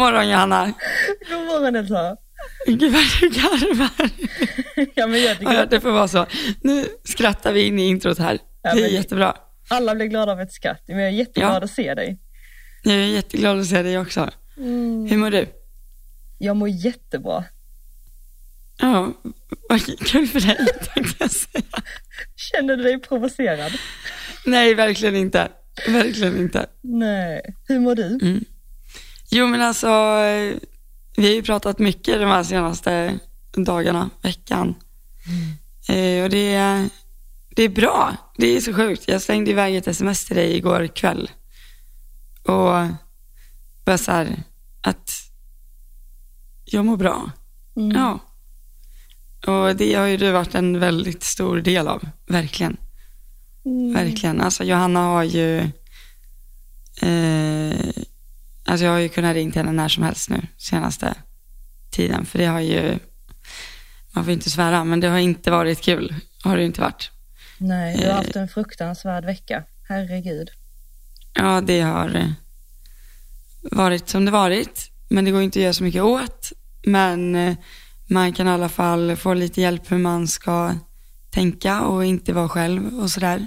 morgon Johanna. God morgon Elsa. Gud vad du garvar. Ja, men jag tycker Ja, det får vara så. Nu skrattar vi in i introt här. Ja, Det är jättebra. alla blir glada av ett skratt. Men jag är jätteglad Ja. att se dig. Jag är jätteglad att se dig också. Mm. Hur mår du? Jag mår jättebra. Ja, vad kul för dig tänkte jag säga. Känner du dig provocerad? Nej, verkligen inte. Verkligen inte. Nej. Hur mår du? Mm. Jo men alltså, vi har ju pratat mycket de här senaste dagarna, veckan. Eh, och det är, det är bra. Det är så sjukt. Jag slängde iväg ett sms till dig igår kväll. Och bara så här, att jag mår bra. Mm. Ja. Och det har ju du varit en väldigt stor del av, verkligen. Mm. Verkligen. Alltså Johanna har ju, eh, alltså jag har ju kunnat ringa henne när som helst nu senaste tiden. För det har ju, man får inte svära, men det har inte varit kul. Har det inte varit. Nej, du har haft en fruktansvärd vecka. Herregud. Ja, det har eh, varit som det varit. Men det går inte att göra så mycket åt. Men eh, man kan i alla fall få lite hjälp hur man ska tänka och inte vara själv och sådär.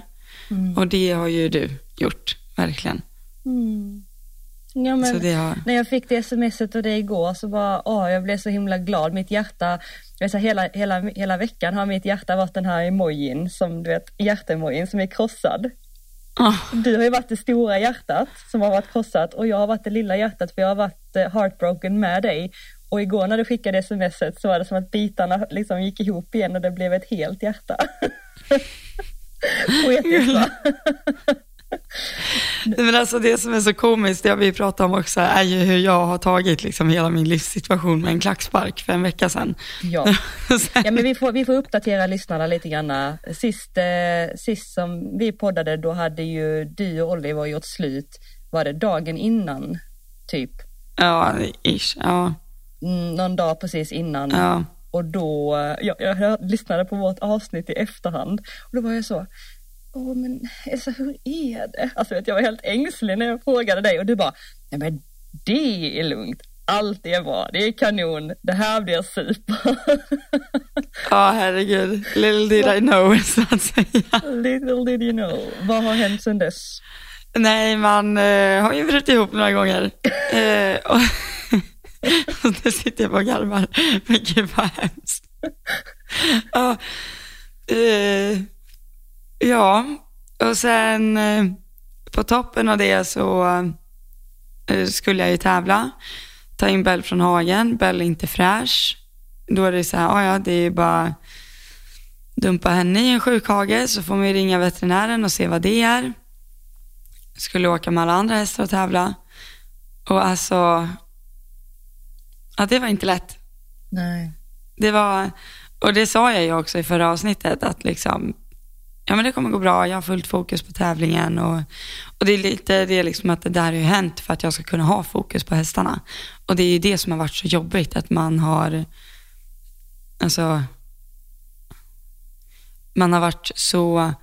Mm. Och det har ju du gjort, verkligen. Mm. Ja, men har... när jag fick det smset och det igår så bara, åh, jag blev så himla glad. Mitt hjärta, jag säga, hela, hela, hela veckan har mitt hjärta varit den här emojin, som du vet, hjärtemojin som är krossad. Ah, Du har ju varit det stora hjärtat som har varit krossat och jag har varit det lilla hjärtat för jag har varit eh, heartbroken med dig. Och igår när du skickade smset så var det som att bitarna liksom gick ihop igen och det blev ett helt hjärta. Poetiskt va? Men alltså det som är så komiskt, det har vi pratat om också, är ju hur jag har tagit liksom hela min livssituation med en klackspark för en vecka sedan. Ja. Sen- Ja men vi får, vi får uppdatera lyssnarna lite grann. Sist, eh, sist som vi poddade då hade ju du och Oliver gjort slut, var det dagen innan typ? ja, ish. Ja, Mm, någon dag precis innan. ja. Och då, jag, jag lyssnade på vårt avsnitt i efterhand och då var jag så, åh men Elsa hur är det? Alltså vet, jag var helt ängslig när jag frågade dig och du bara, nej men det är lugnt, allt är bra, det är kanon, det här blir super. Ja, herregud. Little did I know, så att säga. Little did you know, vad har hänt sedan dess? Nej, man eh, har ju brutit ihop några gånger. Eh, och, och nu sitter jag bara och garvar. Men gud vad hemskt. Ja, eh, ja, och sen eh, på toppen av det så eh, skulle jag ju tävla. Ta in Bell från Hagen. Bell är inte fräsch. Då är det så här, "Ah, ja det är bara dumpa henne i en sjukhage så får man ju ringa veterinären och se vad det är skulle åka med alla andra hästar och tävla. Och alltså, ja det var inte lätt. Nej. Det var, och det sa jag ju också i förra avsnittet, att liksom, ja men det kommer gå bra, jag har fullt fokus på tävlingen och, och det är lite det liksom att det där har ju hänt för att jag ska kunna ha fokus på hästarna. Och det är ju det som har varit så jobbigt, att man har, alltså, man har varit så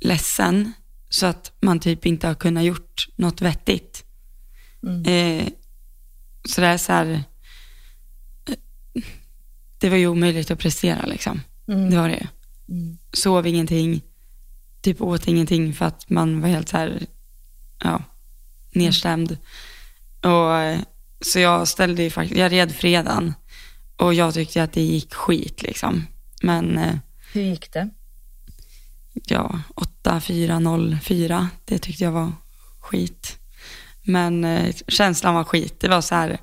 ledsen så att man typ inte har kunnat gjort något vettigt. Mm. Eh, så det är så här, eh, det var ju omöjligt att prestera liksom. Mm. Det var det ju. Mm. Sov ingenting, typ åt ingenting för att man var helt så här, ja, nedstämd. Och, så jag ställde ju faktiskt, jag red fredagen och jag tyckte att det gick skit liksom. Men eh, Hur gick det? ja, 8, 4, 0, 4. Det tyckte jag var skit. Men eh, känslan var skit. Det var så här,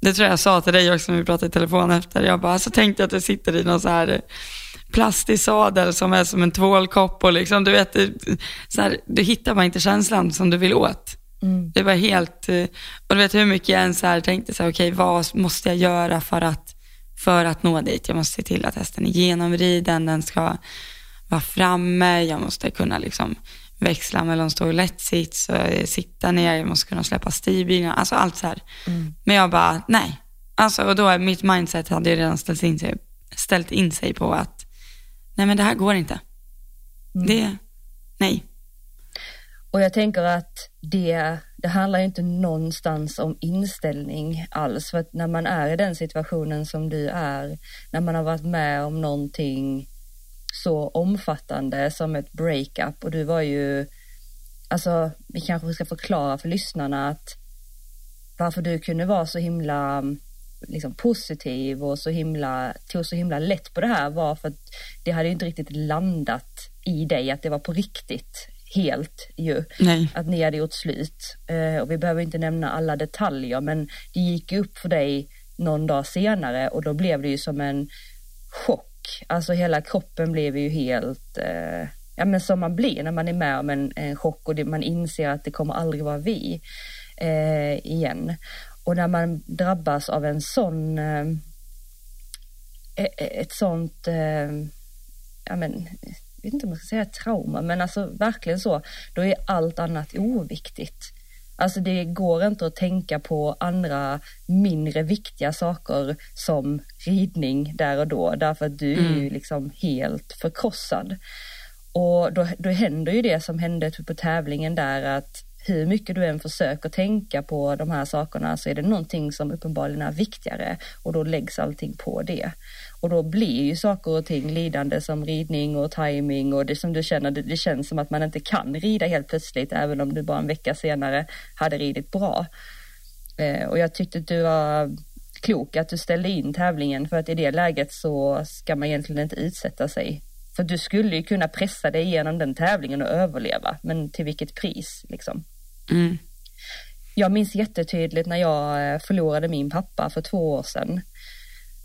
det tror jag jag sa till dig också när vi pratade i telefon efter. Jag bara, så tänkte jag att du sitter i någon så här plastig sadel som är som en tvålkopp och liksom, du vet, så här, du hittar bara inte känslan som du vill åt. Mm. Det var helt, eh, och du vet hur mycket jag än så här tänkte så här, okej vad måste jag göra för att, för att nå dit? Jag måste se till att hästen är genomriden, den ska vara framme, jag måste kunna liksom växla mellan stå och lätt sits eh, sitta ner, jag måste kunna släppa stigbilarna, alltså allt så här. Mm. Men jag bara, nej. Alltså, och då är mitt mindset hade ju redan ställt in sig, ställt in sig på att, nej men det här går inte. Mm. Det, nej. Och jag tänker att det, det handlar ju inte någonstans om inställning alls. För att när man är i den situationen som du är, när man har varit med om någonting så omfattande som ett breakup och du var ju, alltså vi kanske ska förklara för lyssnarna att varför du kunde vara så himla liksom positiv och så himla, tog så himla lätt på det här var för att det hade inte riktigt landat i dig att det var på riktigt helt ju. Nej. Att ni hade gjort slut. Eh, och vi behöver inte nämna alla detaljer men det gick upp för dig någon dag senare och då blev det ju som en chock. Alltså hela kroppen blev ju helt, eh, ja men som man blir när man är med om en, en chock och det, man inser att det kommer aldrig vara vi eh, igen. Och när man drabbas av en sån, eh, e-, e-, ett sånt, eh, ja men jag vet inte om man ska säga trauma, men alltså verkligen så, då är allt annat oviktigt. Alltså det går inte att tänka på andra mindre viktiga saker som ridning där och då, därför att du är ju Mm. liksom helt förkrossad. Och då, då händer ju det som hände på tävlingen där att hur mycket du än försöker tänka på de här sakerna så är det någonting som uppenbarligen är viktigare och då läggs allting på det. Och då blir ju saker och ting lidande som ridning och timing och det som du känner, det, det känns som att man inte kan rida helt plötsligt även om du bara en vecka senare hade ridit bra. Eh, och jag tyckte att du var klok att du ställde in tävlingen för att i det läget så ska man egentligen inte utsätta sig. För du skulle ju kunna pressa dig igenom den tävlingen och överleva, men till vilket pris liksom? Mm. Jag minns jättetydligt när jag eh, förlorade min pappa för två år sedan.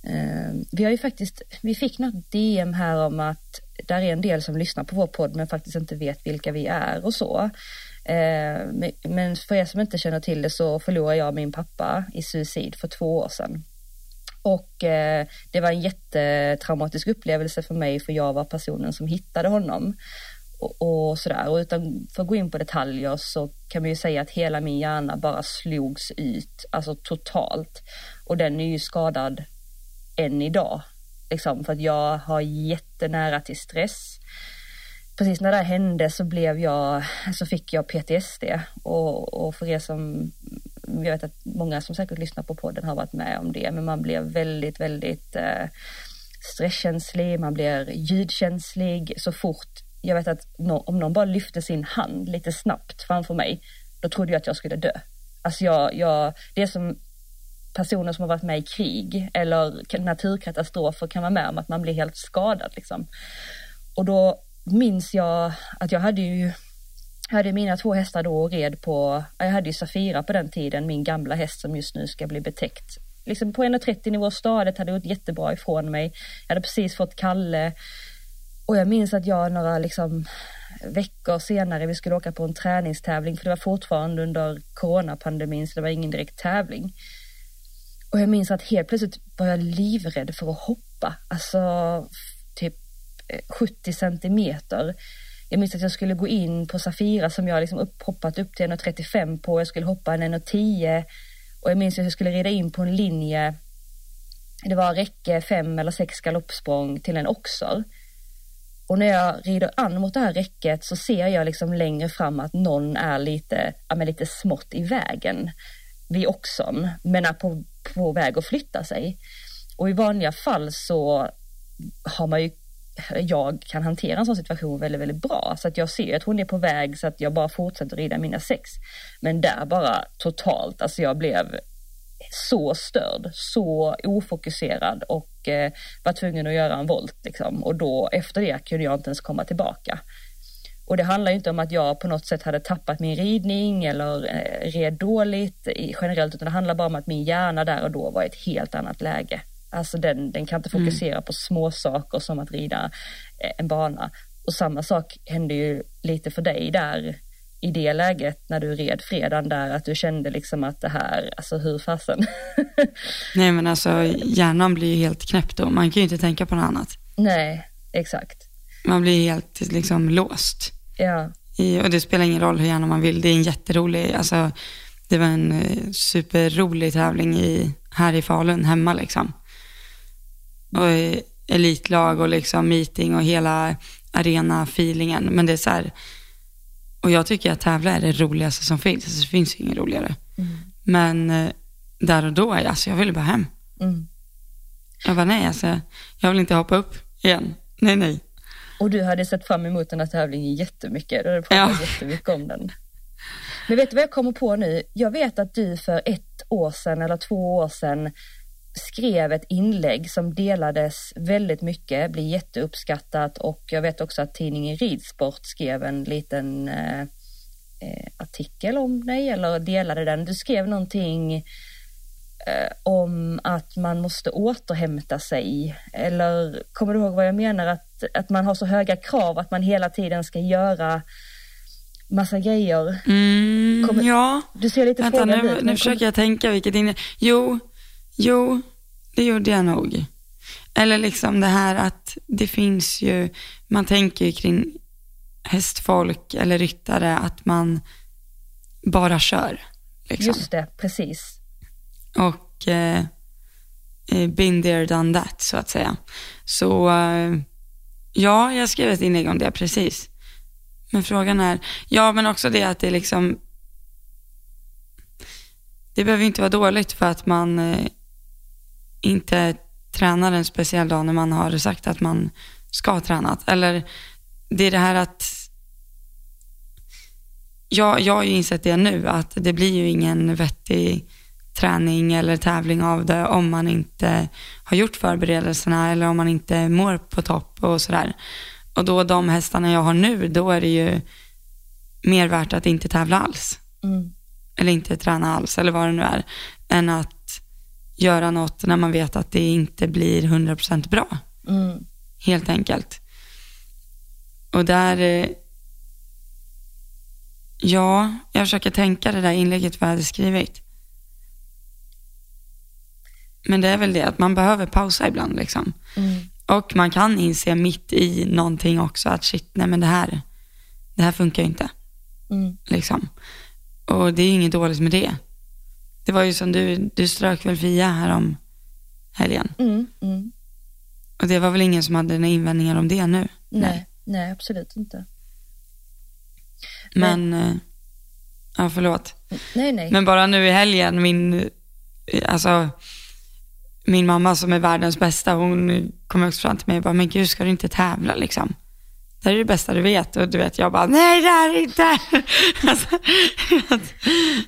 Eh, vi har ju faktiskt, vi fick något DM här om att där är en del som lyssnar på vår podd men faktiskt inte vet vilka vi är och så. Eh, men- för er som inte känner till det så förlorade jag min pappa i suicid för två år sedan. Och det var en jättetraumatisk upplevelse för mig för jag var personen som hittade honom. Och, och sådär. Och utan för att gå in på detaljer så kan man ju säga att hela min hjärna bara slogs ut, alltså totalt. Och den är ju skadad än idag. Liksom, för att jag har jättenära till stress. Precis när det här hände så blev jag, så fick jag PTSD och, och för er som, jag vet att många som säkert lyssnar på podden har varit med om det, men man blev väldigt, väldigt eh, stresskänslig, man blir ljudkänslig så fort, jag vet att om någon bara lyfte sin hand lite snabbt framför mig, då trodde jag att jag skulle dö. Alltså jag, jag, det är som personer som har varit med i krig eller naturkatastrofer kan vara med om att man blir helt skadad liksom. Och då minns jag att jag hade ju jag hade mina två hästar då och red på, jag hade ju Safira på den tiden, min gamla häst som just nu ska bli betäckt. Liksom på 1,30 nivå stadigt, hade gått jättebra ifrån mig. Jag hade precis fått Kalle. Och jag minns att jag några liksom veckor senare, vi skulle åka på en träningstävling, för det var fortfarande under coronapandemin, så det var ingen direkt tävling. Och jag minns att helt plötsligt var jag livrädd för att hoppa, alltså typ eh, 70 centimeter. Jag minns att jag skulle gå in på Safira som jag liksom upp, hoppat upp till 1,35 på, jag skulle hoppa en 1,10 och jag minns att jag skulle rida in på en linje, det var räcke fem eller sex galoppsprång till en oxer. Och när jag rider an mot det här räcket så ser jag liksom längre fram att någon är lite, ja, men lite smått i vägen vid oxen, men är på, på väg att flytta sig. Och i vanliga fall så har man ju, jag kan hantera en sån situation väldigt, väldigt bra. Så att jag ser att hon är på väg så att jag bara fortsätter rida mina sex. Men där bara totalt, alltså jag blev så störd, så ofokuserad och eh, var tvungen att göra en volt liksom. Och då efter det kunde jag inte ens komma tillbaka. Och det handlar inte om att jag på något sätt hade tappat min ridning eller eh, red dåligt generellt, utan det handlar bara om att min hjärna där och då var i ett helt annat läge. Alltså den, den kan inte fokusera på små saker som att rida eh, en bana. Och samma sak hände ju lite för dig där i det läget när du red fredagen där, att du kände liksom att det här, alltså hur fasen? Nej men alltså hjärnan blir ju helt knäpp då. Man kan ju inte tänka på något annat. Nej, exakt. Man blir helt liksom låst. Ja, I, och det spelar ingen roll hur gärna man vill. Det är en jätterolig, alltså det var en eh, superrolig tävling i, här i Falun, hemma liksom. Och eh, elitlag och liksom meeting och hela arena-feelingen. Men det är så här, och jag tycker att tävla är det roligaste som finns. Alltså, det finns ju inget roligare. Mm. Men eh, där och då, alltså, jag ville bara hem. Mm. Jag bara nej, alltså, jag vill inte hoppa upp igen. Nej, nej. Och du hade sett fram emot den här tävlingen jättemycket. Du hade pratat Ja. jättemycket om den. Men vet du vad jag kommer på nu? Jag vet att du för ett år sedan eller två år sedan skrev ett inlägg som delades väldigt mycket, blev jätteuppskattat och jag vet också att tidningen Ridsport skrev en liten eh, eh, artikel om dig eller delade den. Du skrev någonting eh, om att man måste återhämta sig. Eller kommer du ihåg vad jag menar? Att, att man har så höga krav att man hela tiden ska göra massa grejer. Mm, Kommer- ja, Du ser lite vänta nu, nu försöker jag tänka vilket inne. Jo, jo, det gjorde jag nog. Eller liksom det här att det finns ju, man tänker ju kring hästfolk eller ryttare att man bara kör. Liksom. Just det, precis. Och eh, eh, been there, done that, så att säga. Så eh, ja, jag skrev ett inlägg om det, precis. Men frågan är, ja men också det att det liksom, det behöver inte vara dåligt för att man eh, inte tränar en speciell dag när man har sagt att man ska ha tränat. Eller det är det här att, jag, jag har ju insett det nu, att det blir ju ingen vettig träning eller tävling av det om man inte har gjort förberedelserna eller om man inte mår på topp och sådär. Och då de hästarna jag har nu, då är det ju mer värt att inte tävla alls. Mm. Eller inte träna alls, eller vad det nu är. Än att göra något när man vet att det inte blir 100% bra. Mm. Helt enkelt. Och där... eh, Ja, jag försöker tänka det där inlägget vad jag hade skrivit. Men det är väl det att man behöver pausa ibland liksom. Mm. Och man kan inse mitt i någonting också att shit, nej men det här, det här funkar ju inte. Mm. Liksom. Och det är inget dåligt med det. Det var ju som du, du strök väl Fia här om helgen. Mm. Mm. Och det var väl ingen som hade några invändningar om det nu. Nej. Nej, absolut inte. Men, eh, ja förlåt. Nej, nej. Men bara nu i helgen, min, alltså, min mamma som är världens bästa, hon kom också fram till mig och bara, men gud ska du inte tävla liksom? Det här är det bästa du vet. Och du vet, jag bara, nej det är det inte. alltså,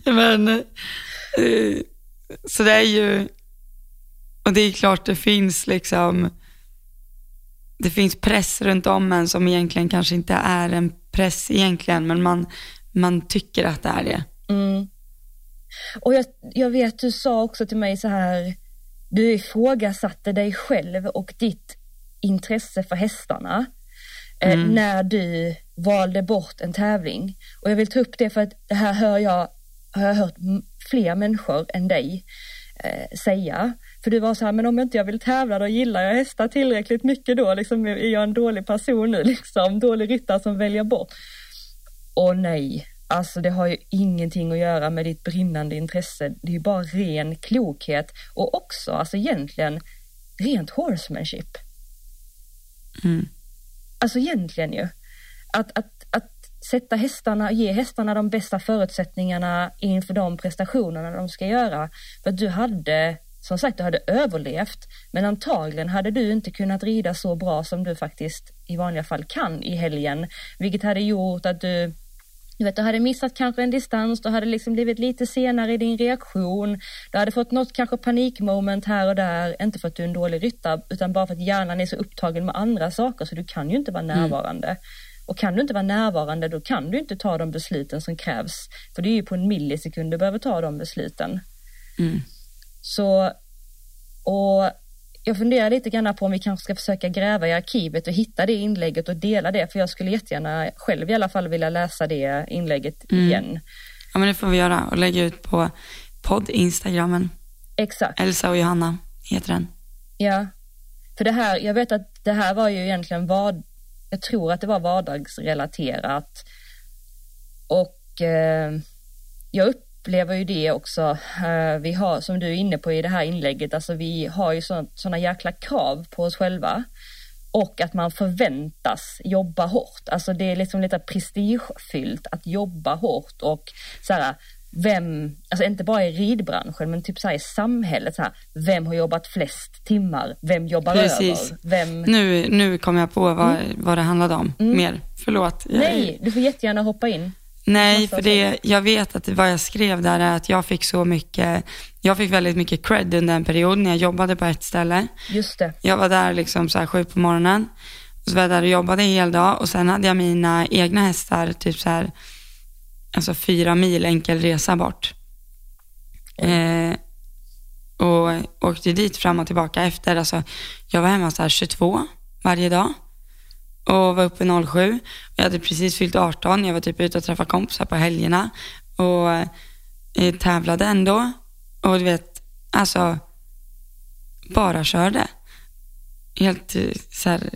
men, så det är ju, och det är klart det finns liksom, det finns press runt om en som egentligen kanske inte är en press egentligen, men man, man tycker att det är det. Mm. Och jag, jag vet du sa också till mig så här, du ifrågasatte dig själv och ditt intresse för hästarna eh, Mm. när du valde bort en tävling. Och jag vill ta upp det för att det här hör jag, har jag hört fler människor än dig eh, säga. För du var så här, men om inte jag vill tävla då gillar jag hästar tillräckligt mycket då, liksom är jag en dålig person nu liksom, dålig ryttare som väljer bort. Och nej, alltså det har ju ingenting att göra med ditt brinnande intresse. Det är ju bara ren klokhet och också, alltså egentligen, rent horsemanship. Mm. Alltså egentligen ju. Att, att sätta hästarna, ge hästarna de bästa förutsättningarna inför de prestationerna de ska göra. För att du hade, som sagt, du hade överlevt, men antagligen hade du inte kunnat rida så bra som du faktiskt i vanliga fall kan i helgen, vilket hade gjort att du du vet, du hade missat kanske en distans, du hade liksom blivit lite senare i din reaktion, du hade fått något kanske panikmoment här och där, inte för att du är en dålig ryttare, utan bara för att hjärnan är så upptagen med andra saker, så du kan ju inte vara närvarande. Och kan du inte vara närvarande, då kan du inte ta de besluten som krävs, för det är ju på en millisekund du behöver ta de besluten. Mm. Så, och jag funderar lite grann på om vi kanske ska försöka gräva i arkivet och hitta det inlägget och dela det, för jag skulle jättegärna själv i alla fall vilja läsa det inlägget Mm. igen. Ja men det får vi göra och lägga ut på podd Instagrammen. Exakt, Elsa och Johanna heter den. ja. För det här, jag vet att det här var ju egentligen vad, jag tror att det var vardagsrelaterat. Och eh, jag upplever ju det också, eh, vi har, som du är inne på i det här inlägget, alltså vi har ju sådana jäkla krav på oss själva. och att man förväntas jobba hårt. Alltså det är liksom lite prestigefyllt att jobba hårt och så här, vem, alltså inte bara i ridbranschen men typ så i samhället så här, vem har jobbat flest timmar, vem jobbar Precis. över, vem... Nu, nu kom jag på vad, vad det handlade om mer. Förlåt. Nej, du får jättegärna hoppa in. Nej, för det, jag vet att vad jag skrev där är att jag fick så mycket, jag fick väldigt mycket cred under en period när jag jobbade på ett ställe. Just det. Jag var där liksom så här sju på morgonen. Och så var jag där och jobbade en hel dag och sen hade jag mina egna hästar typ så här, alltså fyra mil enkel resa bort. Eh, och åkte dit fram och tillbaka efter, alltså jag var hemma så här 22 varje dag och var uppe 07. Jag hade precis fyllt 18, jag var typ ute och träffade kompisar på helgerna och eh, tävlade ändå. Och du vet, alltså bara körde. Helt eh, så här,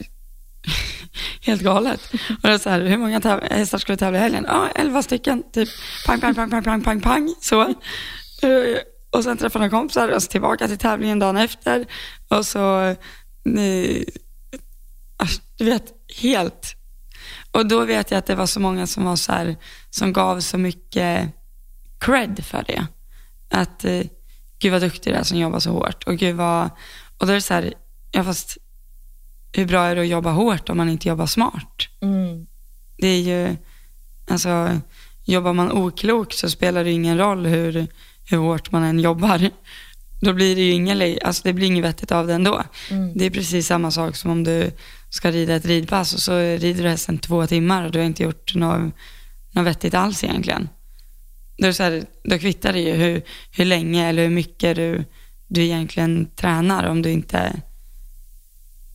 helt galet. Och det så här, hur många täv- hästar skulle tävla i helgen? Ja, elva stycken. Typ pang, pang, pang, pang, pang, pang, pang. Så. Eh, och sen träffade jag kompisar och så tillbaka till tävlingen dagen efter. Och så, ni... Alltså, du vet, helt. Och då vet jag att det var så många som var så här, som gav så mycket cred för det. Att, eh, gud vad duktig du är som jobbar så hårt. Och gud vad, och då är det så här, ja fast hur bra är det att jobba hårt om man inte jobbar smart? Mm. Det är ju, alltså, jobbar man oklokt så spelar det ingen roll hur, hur hårt man än jobbar. Då blir det ju ingen, alltså det blir inget vettigt av det ändå. Mm. Det är precis samma sak som om du ska rida ett ridpass och så rider du hästen två timmar och du har inte gjort något, något vettigt alls egentligen. Då, är så här, då kvittar det ju hur, hur länge eller hur mycket du, du egentligen tränar om du inte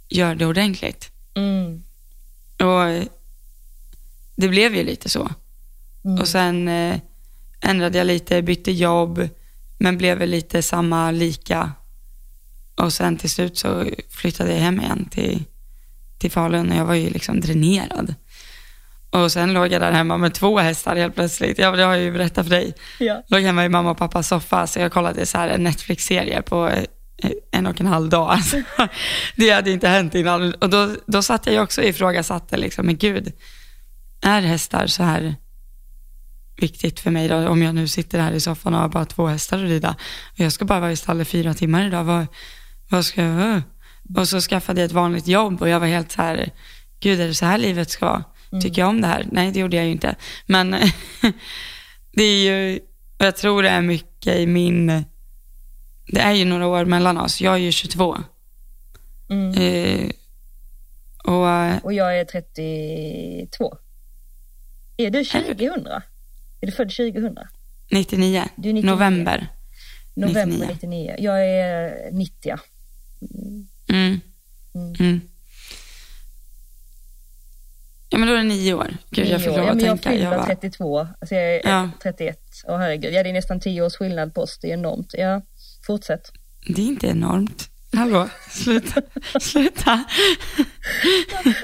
gör det ordentligt. Mm. Och det blev ju lite så. Mm. Och sen eh, ändrade jag lite, bytte jobb, men blev väl lite samma, lika. Och sen till slut så flyttade jag hem igen till, till Falun och jag var ju liksom dränerad. Och sen låg jag där hemma med två hästar helt plötsligt. Ja, det har jag ju berättat för dig. Ja. Låg hemma i mamma och pappas soffa, så jag kollade så här en Netflix-serie på en och en halv dag. Alltså, det hade inte hänt innan. Och då, då satt jag också och ifrågasatte, liksom, men gud, är hästar så här viktigt för mig då? Om jag nu sitter här i soffan och har bara två hästar att rida. Och jag ska bara vara i stallet fyra timmar idag. Vad, vad ska jag... Och så skaffade jag ett vanligt jobb och jag var helt så här, gud är det så här livet ska vara? Tycker jag om det här? Nej, det gjorde jag ju inte. Men det är ju, jag tror det är mycket i min, det är ju några år mellan oss. Jag är ju 22. Mm. Eh, och eh, Och jag är 32. Är du 2000? Är du född 2000? 99, Du är 99. november. November 99. 99. Jag är 90. Mm. Mm. Mm. Ja men då är det nio år. Gud jag fick Nio lov ja, att jag tänka. Jag fyller bara, 32. Alltså jag är Ja. 31. Åh herregud. Ja det är nästan 10 års skillnad på oss. Det är enormt. Ja, fortsätt. det är inte enormt. Hallå, sluta. sluta.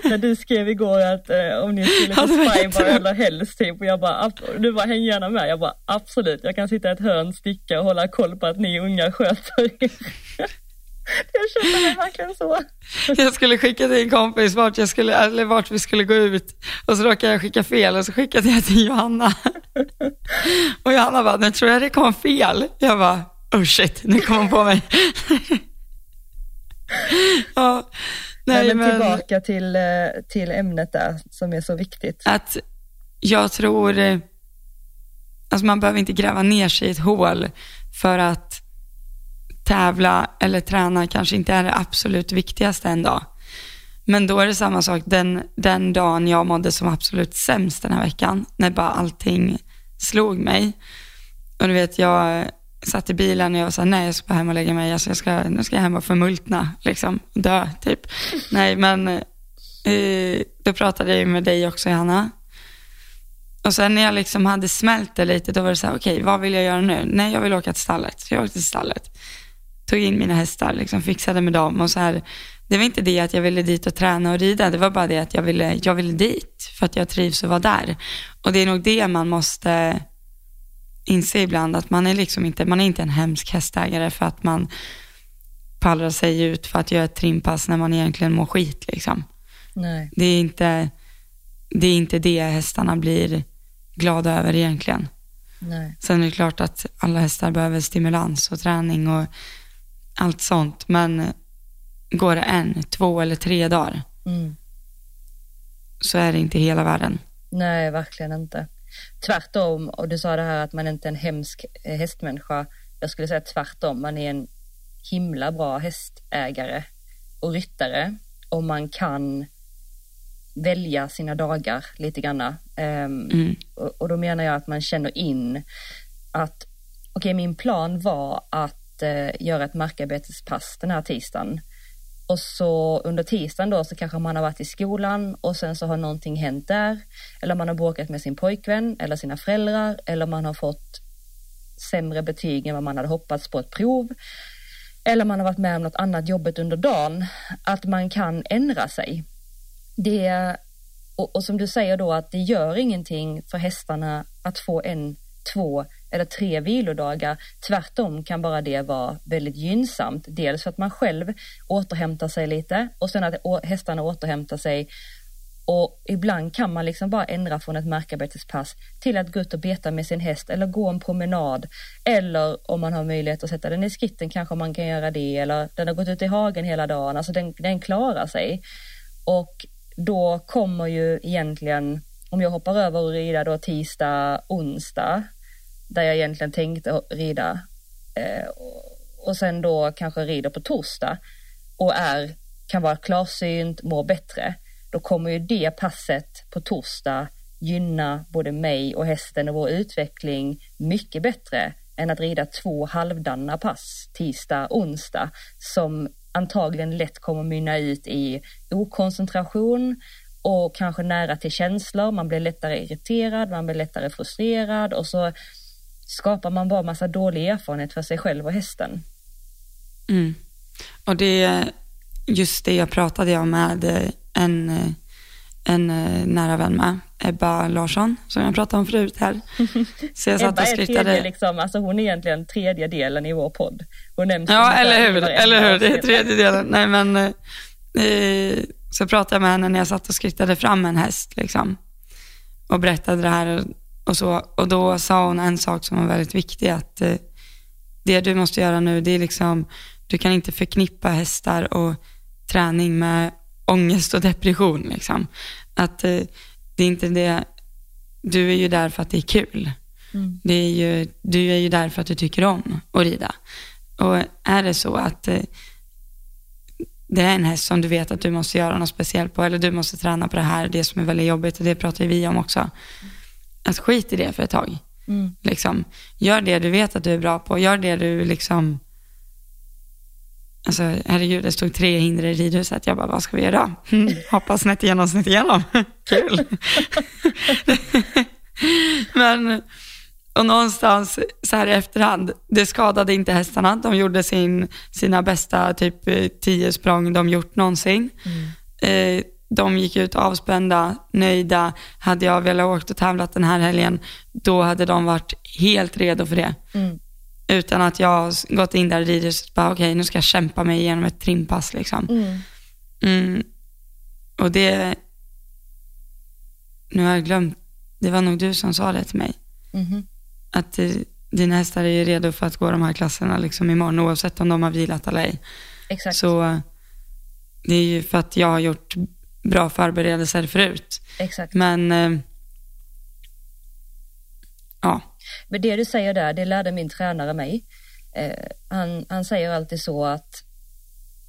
När du skrev igår att eh, om ni skulle på Spybar eller helst typ och jag bara, du bara häng gärna med. Jag bara absolut, jag kan sitta i ett hörn, sticka och hålla koll på att ni unga sköter er. Jag känner mig verkligen så. Jag skulle skicka till en kompis vart, jag skulle, eller vart vi skulle gå ut och så råkade jag skicka fel och så skickade jag till Johanna. Och Johanna bara, nu tror jag det kom fel. Jag bara, oh shit, nu kom hon på mig. ja, Nej, nej men, men tillbaka till, eh, till ämnet där som är så viktigt. att jag tror, eh, alltså man behöver inte gräva ner sig i ett hål för att tävla eller träna kanske inte är det absolut viktigaste en dag. Men då är det samma sak den, den dagen jag mådde som absolut sämst den här veckan, när bara allting slog mig. Och du vet, jag satt i bilen och jag var såhär, nej jag ska bara hem och lägga mig, alltså jag ska, nu ska jag hem och förmultna, liksom, dö typ. nej men, eh, då pratade jag ju med dig också Johanna. Och sen när jag liksom hade smält det lite, då var det så här, okej, vad vill jag göra nu? Nej, jag vill åka till stallet. Så jag åkte till stallet. Tog in mina hästar, liksom fixade med dem och så här. Det var inte det att jag ville dit och träna och rida, det var bara det att jag ville, jag ville dit för att jag trivs och vara där. Och det är nog det man måste inse ibland, att man är liksom inte, man är inte en hemsk hästägare för att man pallrar sig ut för att göra ett trimpass när man egentligen mår skit liksom. Nej. Det är inte det, är inte det hästarna blir glada över egentligen. Nej. Sen är det klart att alla hästar behöver stimulans och träning och allt sånt. Men går det en, två eller tre dagar Mm. så är det inte hela världen. Nej, verkligen inte. Tvärtom, och du sa det här att man inte är en hemsk eh, hästmänniska. Jag skulle säga tvärtom, man är en himla bra hästägare och ryttare och man kan välja sina dagar lite granna. Ehm, Mm. och, och då menar jag att man känner in att okej, min plan var att eh, göra ett markarbetespass den här tisdagen. Och så under tisdagen då så kanske man har varit i skolan och sen så har någonting hänt där. Eller man har bråkat med sin pojkvän eller sina föräldrar eller man har fått sämre betyg än vad man hade hoppats på ett prov. Eller man har varit med om något annat jobbigt under dagen. Att man kan ändra sig. Det, och, och som du säger då att det gör ingenting för hästarna att få en, två eller tre vilodagar. Tvärtom kan bara det vara väldigt gynnsamt. Dels för att man själv återhämtar sig lite och sen att hästarna återhämtar sig. Och ibland kan man liksom bara ändra från ett markarbetespass till att gå ut och beta med sin häst eller gå en promenad. Eller om man har möjlighet att sätta den i skritten kanske man kan göra det. Eller den har gått ut i hagen hela dagen. Alltså den, den klarar sig. Och då kommer ju egentligen, om jag hoppar över och rida då tisdag, onsdag, där jag egentligen tänkte rida, eh, och- och sen då kanske rider på torsdag och är, kan vara klarsynt, mår bättre, då kommer ju det passet på torsdag gynna både mig och hästen och vår utveckling mycket bättre än att rida två halvdana pass tisdag, onsdag som antagligen lätt kommer mynna ut i okoncentration och kanske nära till känslor. Man blir lättare irriterad, man blir lättare frustrerad och så skapar man bara massa dålig erfarenhet för sig själv och hästen. Mm. Och det är just det jag pratade om med en, en nära vän med, Ebba Larsson, som jag pratade om förut här. Så jag satt Ebba och är tredje, skrittade. liksom, alltså hon är egentligen tredje delen i vår podd. Hon nämns Ja, eller hur, eller hur, det är tredje delen. Nej, men eh, så pratade jag med henne när jag satt och skrittade fram en häst, liksom. Och berättade det här och, så. Och då sa hon en sak som var väldigt viktig, att eh, det du måste göra nu, det är liksom, du kan inte förknippa hästar och träning med ångest och depression, liksom. Att eh, det är inte det, du är ju där för att det är kul. Mm. Det är ju, du är ju där för att du tycker om att rida. Och är det så att eh, det är en häst som du vet att du måste göra något speciellt på, eller du måste träna på det här, det som är väldigt jobbigt, och det pratar vi om också. Att skit i det för ett tag. Mm. Liksom, gör det du vet att du är bra på, gör det du liksom... Alltså herregud, det stod tre hinder i ridhuset. Jag bara, vad ska vi göra? Mm, hoppa snett igenom, snett igenom. Kul. Men, och någonstans så här i efterhand, det skadade inte hästarna. De gjorde sin, sina bästa typ eh, tio språng de gjort någonsin. Mm. Eh, de gick ut avspända, nöjda. Hade jag velat åkt och tävlat den här helgen, då hade de varit helt redo för det. Mm. Utan att jag gått in där i ridhuset och bara, okej, nu ska jag kämpa mig igenom ett trimpass liksom. Mm. Mm. Och det, nu har jag glömt, det var nog du som sa det till mig. Mhm. Att dina hästar är redo för att gå de här klasserna liksom imorgon, oavsett om de har vilat eller ej. Exakt. Så det är ju för att jag har gjort bra förberedelser förut. Exakt. Men eh, ja, Men det du säger där, det lärde min tränare mig. Eh, han, han säger alltid så att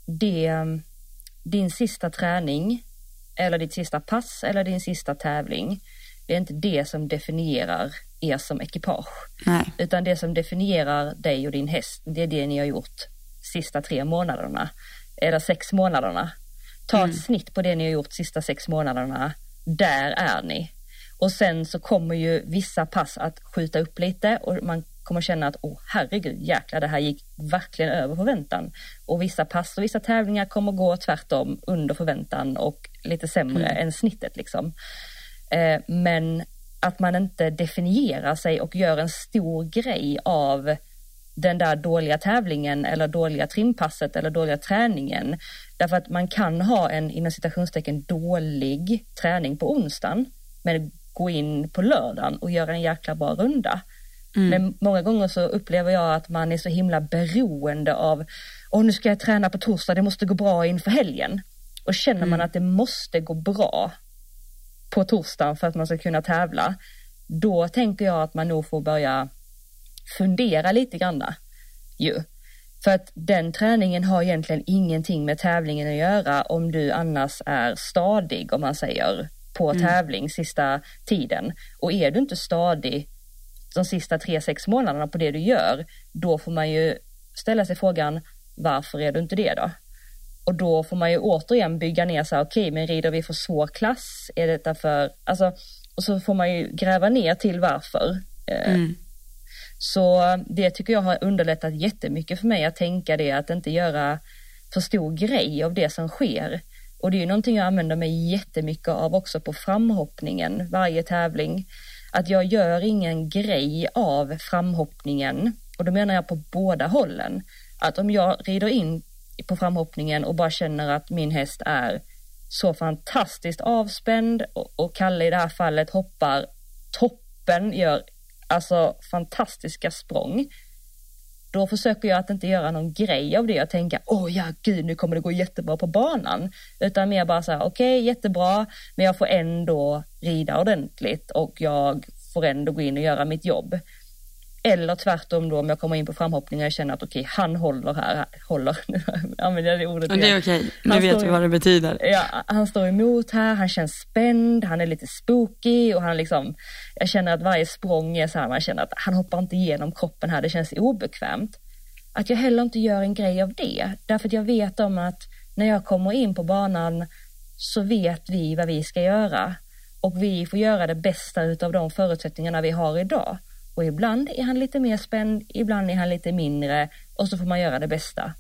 det, din sista träning eller ditt sista pass eller din sista tävling, det är inte det som definierar er som ekipage. nej, Utan det som definierar dig och din häst, det är det ni har gjort sista tre månaderna. Eller sex månaderna. Ta ett snitt på det ni har gjort sista sex månaderna. Där är ni. Och sen så kommer ju vissa pass att skjuta upp lite och man kommer känna att åh herregud jäklar det här gick verkligen över förväntan. Och vissa pass och vissa tävlingar kommer gå tvärtom under förväntan och lite sämre än snittet liksom. Eh, men att man inte definierar sig och gör en stor grej av den där dåliga tävlingen eller dåliga trimpasset eller dåliga träningen. Därför att man kan ha en inom citationstecken dålig träning på onsdagen men gå in på lördagen och göra en jäkla bra runda. Mm. Men många gånger så upplever jag att man är så himla beroende av, åh nu ska jag träna på torsdag, det måste gå bra inför helgen. Och känner mm. man att det måste gå bra på torsdagen för att man ska kunna tävla, då tänker jag att man nog får börja fundera lite granna ju. För att den träningen har egentligen ingenting med tävlingen att göra om du annars är stadig om man säger på mm. tävling sista tiden. Och är du inte stadig de sista tre, sex månaderna på det du gör, då får man ju ställa sig frågan varför är du inte det då? Och då får man ju återigen bygga ner sig, okej okay, men rider vi för svår klass? Är detta för, alltså, och så får man ju gräva ner till varför. Eh, mm. Så det tycker jag har underlättat jättemycket för mig att tänka det, att inte göra för stor grej av det som sker. Och det är ju någonting jag använder mig jättemycket av också på framhoppningen, varje tävling. Att jag gör ingen grej av framhoppningen och då menar jag på båda hållen. Att om jag rider in på framhoppningen och bara känner att min häst är så fantastiskt avspänd och, och Kalle i det här fallet hoppar toppen, gör alltså fantastiska språng. Då försöker jag att inte göra någon grej av det och tänka, åh ja gud nu kommer det gå jättebra på banan. Utan mer bara så här, okej okay, jättebra, men jag får ändå rida ordentligt och jag får ändå gå in och göra mitt jobb. Eller tvärtom då om jag kommer in på framhoppning och känner att okej, okay, han håller här, håller, använder jag det ordet igen. Det är okej, okay. nu vet vi vad det betyder. Ja, han står emot här, han känns spänd, han är lite spooky och han liksom, jag känner att varje språng är så här, man känner att han hoppar inte igenom kroppen här, det känns obekvämt. Att jag heller inte gör en grej av det, därför att jag vet om att när jag kommer in på banan så vet vi vad vi ska göra och vi får göra det bästa utav de förutsättningarna vi har idag. Och ibland är han lite mer spänd, ibland är han lite mindre och så får man göra det bästa.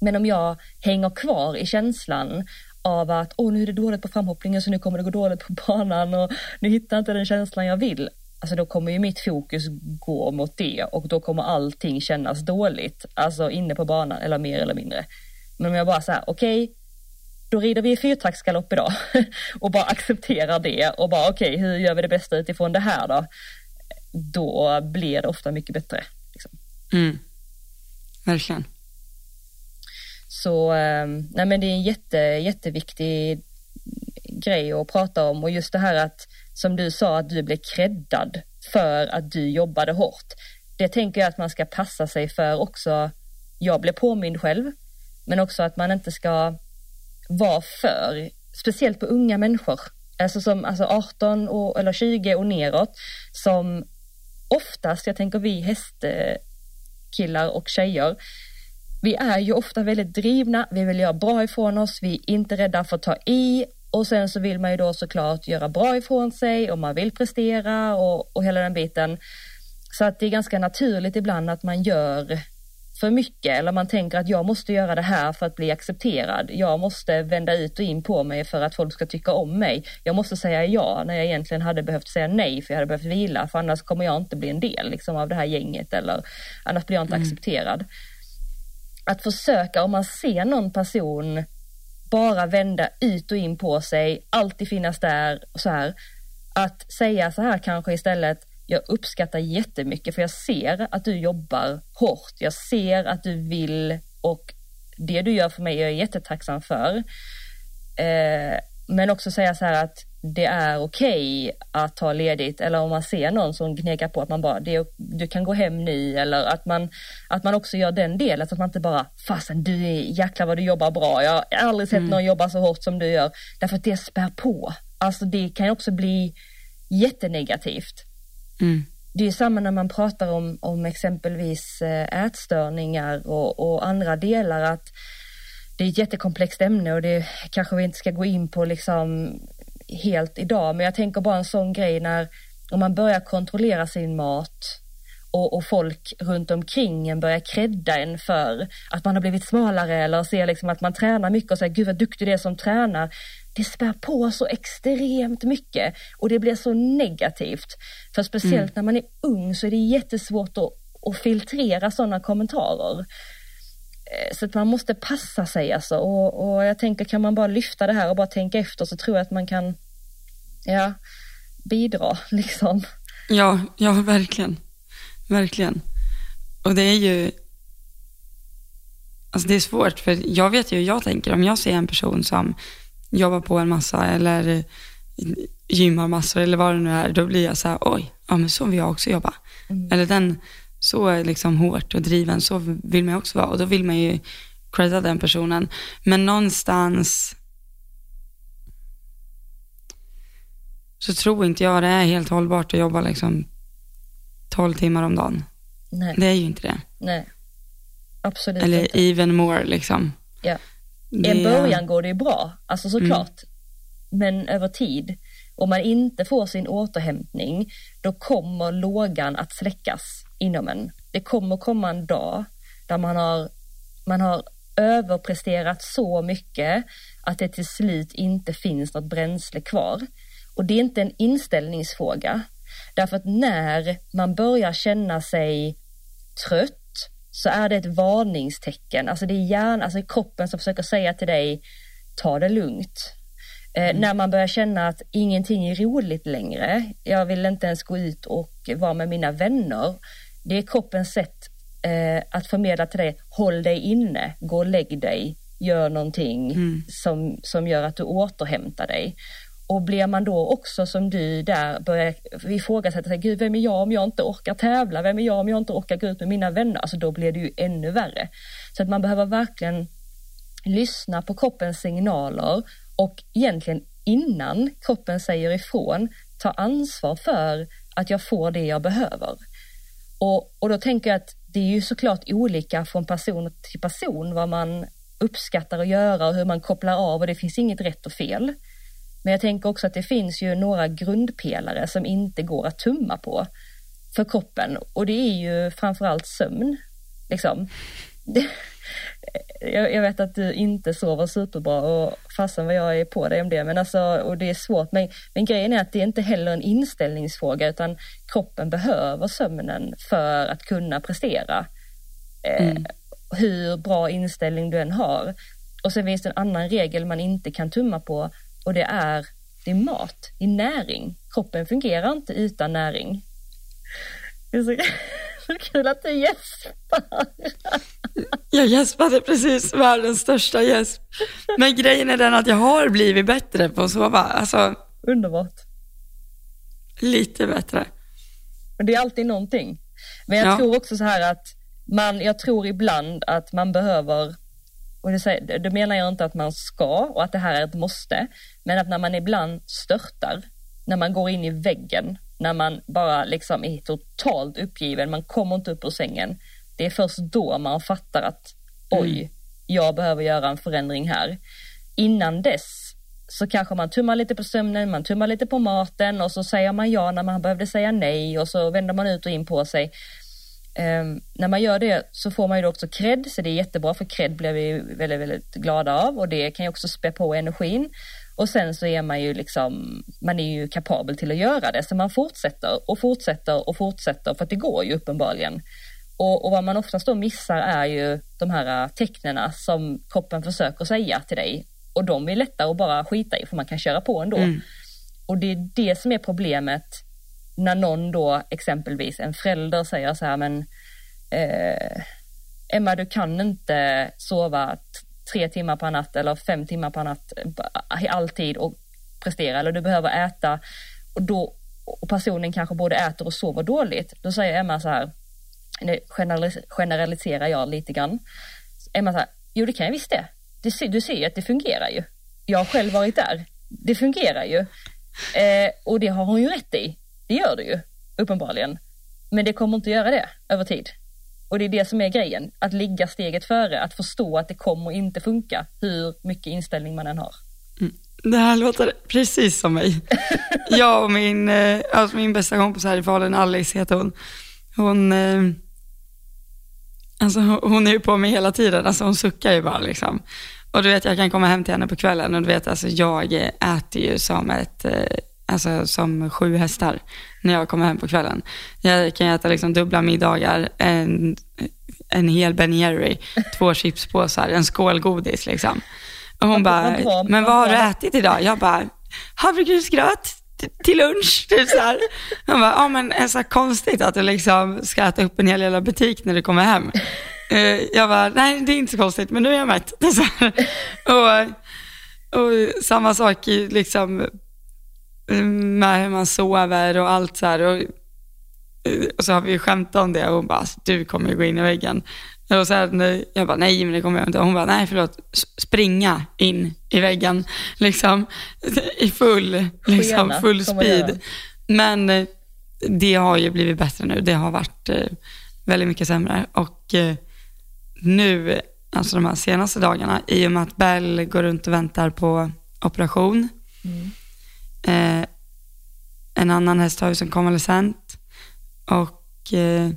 Men om jag hänger kvar i känslan av att åh nu är det dåligt på framhoppningen så nu kommer det gå dåligt på banan och nu hittar jag inte den känslan jag vill. Alltså då kommer ju mitt fokus gå mot det och då kommer allting kännas dåligt. Alltså inne på banan eller mer eller mindre. Men om jag bara säger okej, okay, då rider vi fyrtaktsgalopp idag och bara accepterar det och bara okej, okay, hur gör vi det bästa utifrån det här då? Då blir det ofta mycket bättre. Liksom. Mm. Verkligen. Så ehm, nej men det är en jätte, jätteviktig grej att prata om och just det här att som du sa att du blev creddad för att du jobbade hårt. Det tänker jag att man ska passa sig för också. Jag blev påmind själv, men också att man inte ska vara för, speciellt på unga människor, alltså som alltså 18 och, eller 20 och neråt, som oftast, jag tänker vi hästkillar och tjejer, vi är ju ofta väldigt drivna, vi vill göra bra ifrån oss, vi är inte rädda för att ta i och sen så vill man ju då såklart göra bra ifrån sig och man vill prestera och, och hela den biten. Så att det är ganska naturligt ibland att man gör för mycket eller man tänker att jag måste göra det här för att bli accepterad. Jag måste vända ut och in på mig för att folk ska tycka om mig. Jag måste säga ja när jag egentligen hade behövt säga nej för jag hade behövt vila för annars kommer jag inte bli en del liksom, av det här gänget eller annars blir jag inte mm. accepterad. Att försöka om man ser någon person bara vända ut och in på sig, alltid finnas där och så här. Att säga så här kanske istället, jag uppskattar jättemycket för jag ser att du jobbar hårt. Jag ser att du vill och det du gör för mig är jag jättetacksam för. Eh, men också säga så här att det är okej okay att ta ledigt eller om man ser någon som gnekar på att man bara, det, du kan gå hem nu eller att man, att man också gör den delen så att man inte bara, fasen du är jäklar vad du jobbar bra, jag har aldrig sett mm. någon jobba så hårt som du gör. Därför att det spär på. Alltså det kan också bli jättenegativt. Mm. Det är samma när man pratar om, om exempelvis eh, ätstörningar och, och andra delar att det är ett jättekomplext ämne och det kanske vi inte ska gå in på liksom helt idag. Men jag tänker bara en sån grej när om man börjar kontrollera sin mat och, och, folk runt omkring en börjar credda en för att man har blivit smalare eller ser liksom att man tränar mycket och säger gud vad duktig du är som tränar det spär på så extremt mycket och det blir så negativt. För speciellt mm. när man är ung så är det jättesvårt att, och filtrera sådana kommentarer. Eh, så att man måste passa sig alltså och, och jag tänker kan man bara lyfta det här och bara tänka efter så tror jag att man kan ja, bidra liksom. Ja, ja verkligen. Verkligen. Och det är ju, alltså det är svårt för jag vet ju hur jag tänker. Om jag ser en person som jobbar på en massa eller gymmar massor eller vad det nu är, då blir jag så här, oj, ja men så vill jag också jobba. Mm. Eller den, så liksom hårt och driven, så vill man också vara. Och då vill man ju credda den personen. Men någonstans så tror inte jag det är helt hållbart att jobba liksom 12 timmar om dagen. Nej. Det är ju inte det. Nej, absolut Eller inte. even more liksom. Ja. I början går det ju bra, alltså såklart. Mm. Men över tid, om man inte får sin återhämtning, då kommer lågan att släckas inom en. Det kommer komma en dag där man har, man har överpresterat så mycket att det till slut inte finns något bränsle kvar. Och det är inte en inställningsfråga. Därför att när man börjar känna sig trött så är det ett varningstecken. Alltså det är hjärnan, alltså kroppen som försöker säga till dig, ta det lugnt. Eh, mm. när man börjar känna att ingenting är roligt längre, jag vill inte ens gå ut och vara med mina vänner. Det är kroppens sätt eh, att förmedla till dig, håll dig inne, gå och lägg dig, gör någonting mm. som, som gör att du återhämtar dig. Och blir man då också som du där börjar ifrågasätta sig, gud vem är jag om jag inte orkar tävla, vem är jag om jag inte orkar gå ut med mina vänner, alltså då blir det ju ännu värre. Så att man behöver verkligen lyssna på kroppens signaler och egentligen innan kroppen säger ifrån ta ansvar för att jag får det jag behöver. Och, och då tänker jag att det är ju såklart olika från person till person vad man uppskattar att göra och hur man kopplar av och det finns inget rätt och fel. Men jag tänker också att det finns ju några grundpelare som inte går att tumma på för kroppen och det är ju framförallt sömn. Liksom. Jag, vet att du inte sover superbra och fasen vad jag är på dig om det, men alltså, och det är svårt. Men, men grejen är att det är inte heller en inställningsfråga utan kroppen behöver sömnen för att kunna prestera. Eh, mm. hur bra inställning du än har. Och sen finns det en annan regel man inte kan tumma på och det är, det är mat, det är näring. Kroppen fungerar inte utan näring. Det är så, så kul att du gäspar. Jag gäspade precis, världens största gäsp. Men grejen är den att jag har blivit bättre på att sova. Alltså, Underbart. Lite bättre. Det är alltid någonting. Men jag ja. tror också så här att man, jag tror ibland att man behöver och det, det menar jag inte att man ska och att det här är ett måste, men att när man ibland störtar, när man går in i väggen, när man bara liksom är totalt uppgiven, man kommer inte upp ur sängen. Det är först då man fattar att oj, mm. jag behöver göra en förändring här. Innan dess så kanske man tummar lite på sömnen, man tummar lite på maten och så säger man ja när man behövde säga nej och så vänder man ut och in på sig. Um, när man gör det så får man ju också cred, så det är jättebra för cred blir vi väldigt, väldigt glada av och det kan ju också spä på energin. Och sen så är man ju liksom, man är ju kapabel till att göra det, så man fortsätter och fortsätter och fortsätter för att det går ju uppenbarligen. Och, och vad man oftast då missar är ju de här äh, tecknena som kroppen försöker säga till dig och de är lättare att bara skita i för man kan köra på ändå. Mm. Och det är det som är problemet när någon då exempelvis en förälder säger så här men eh, Emma du kan inte sova tre timmar per natt eller fem timmar per natt eh, alltid och prestera eller du behöver äta och då och personen kanske både äter och sover dåligt. Då säger Emma så här, nu generaliserar jag lite grann. Emma så här, jo det kan jag visst det. Du ser ju att det fungerar ju. Jag har själv varit där. Det fungerar ju. Eh, och det har hon ju rätt i. Det gör det ju, uppenbarligen. Men det kommer inte göra det över tid. Och det är det som är grejen, att ligga steget före, att förstå att det kommer inte funka, hur mycket inställning man än har. Mm. Det här låter precis som mig. Jag och min, eh, alltså min bästa kompis här i Falun, Alice heter hon. Hon, eh, alltså hon är ju på mig hela tiden, alltså hon suckar ju bara liksom. Och du vet, jag kan komma hem till henne på kvällen och du vet, alltså jag äter ju som ett eh, alltså som sju hästar när jag kommer hem på kvällen. Jag kan äta liksom dubbla middagar, en, en hel Ben Jerry, två chipspåsar, en skål godis liksom. Och hon bara, men vad har du ätit idag? Jag bara, havregrynsgröt till lunch. Typ så här. Hon bara, ja men det är så konstigt att du liksom ska äta upp en hel jävla butik när du kommer hem. Eh, jag bara, nej det är inte så konstigt, men nu är jag mätt. Och, och samma sak liksom med hur man sover och allt så här. Och, och så har vi skämtat om det och hon bara, du kommer gå in i väggen. Och så här, jag bara, nej men det kommer jag inte. Hon bara, nej förlåt, springa in i väggen, liksom i full, liksom, full speed. Men eh, det har ju blivit bättre nu. Det har varit eh, väldigt mycket sämre. Och eh, nu, alltså de här senaste dagarna, i och med att Bell går runt och väntar på operation. Mm. Eh, en annan häst har ju som konvalescent. Och eh,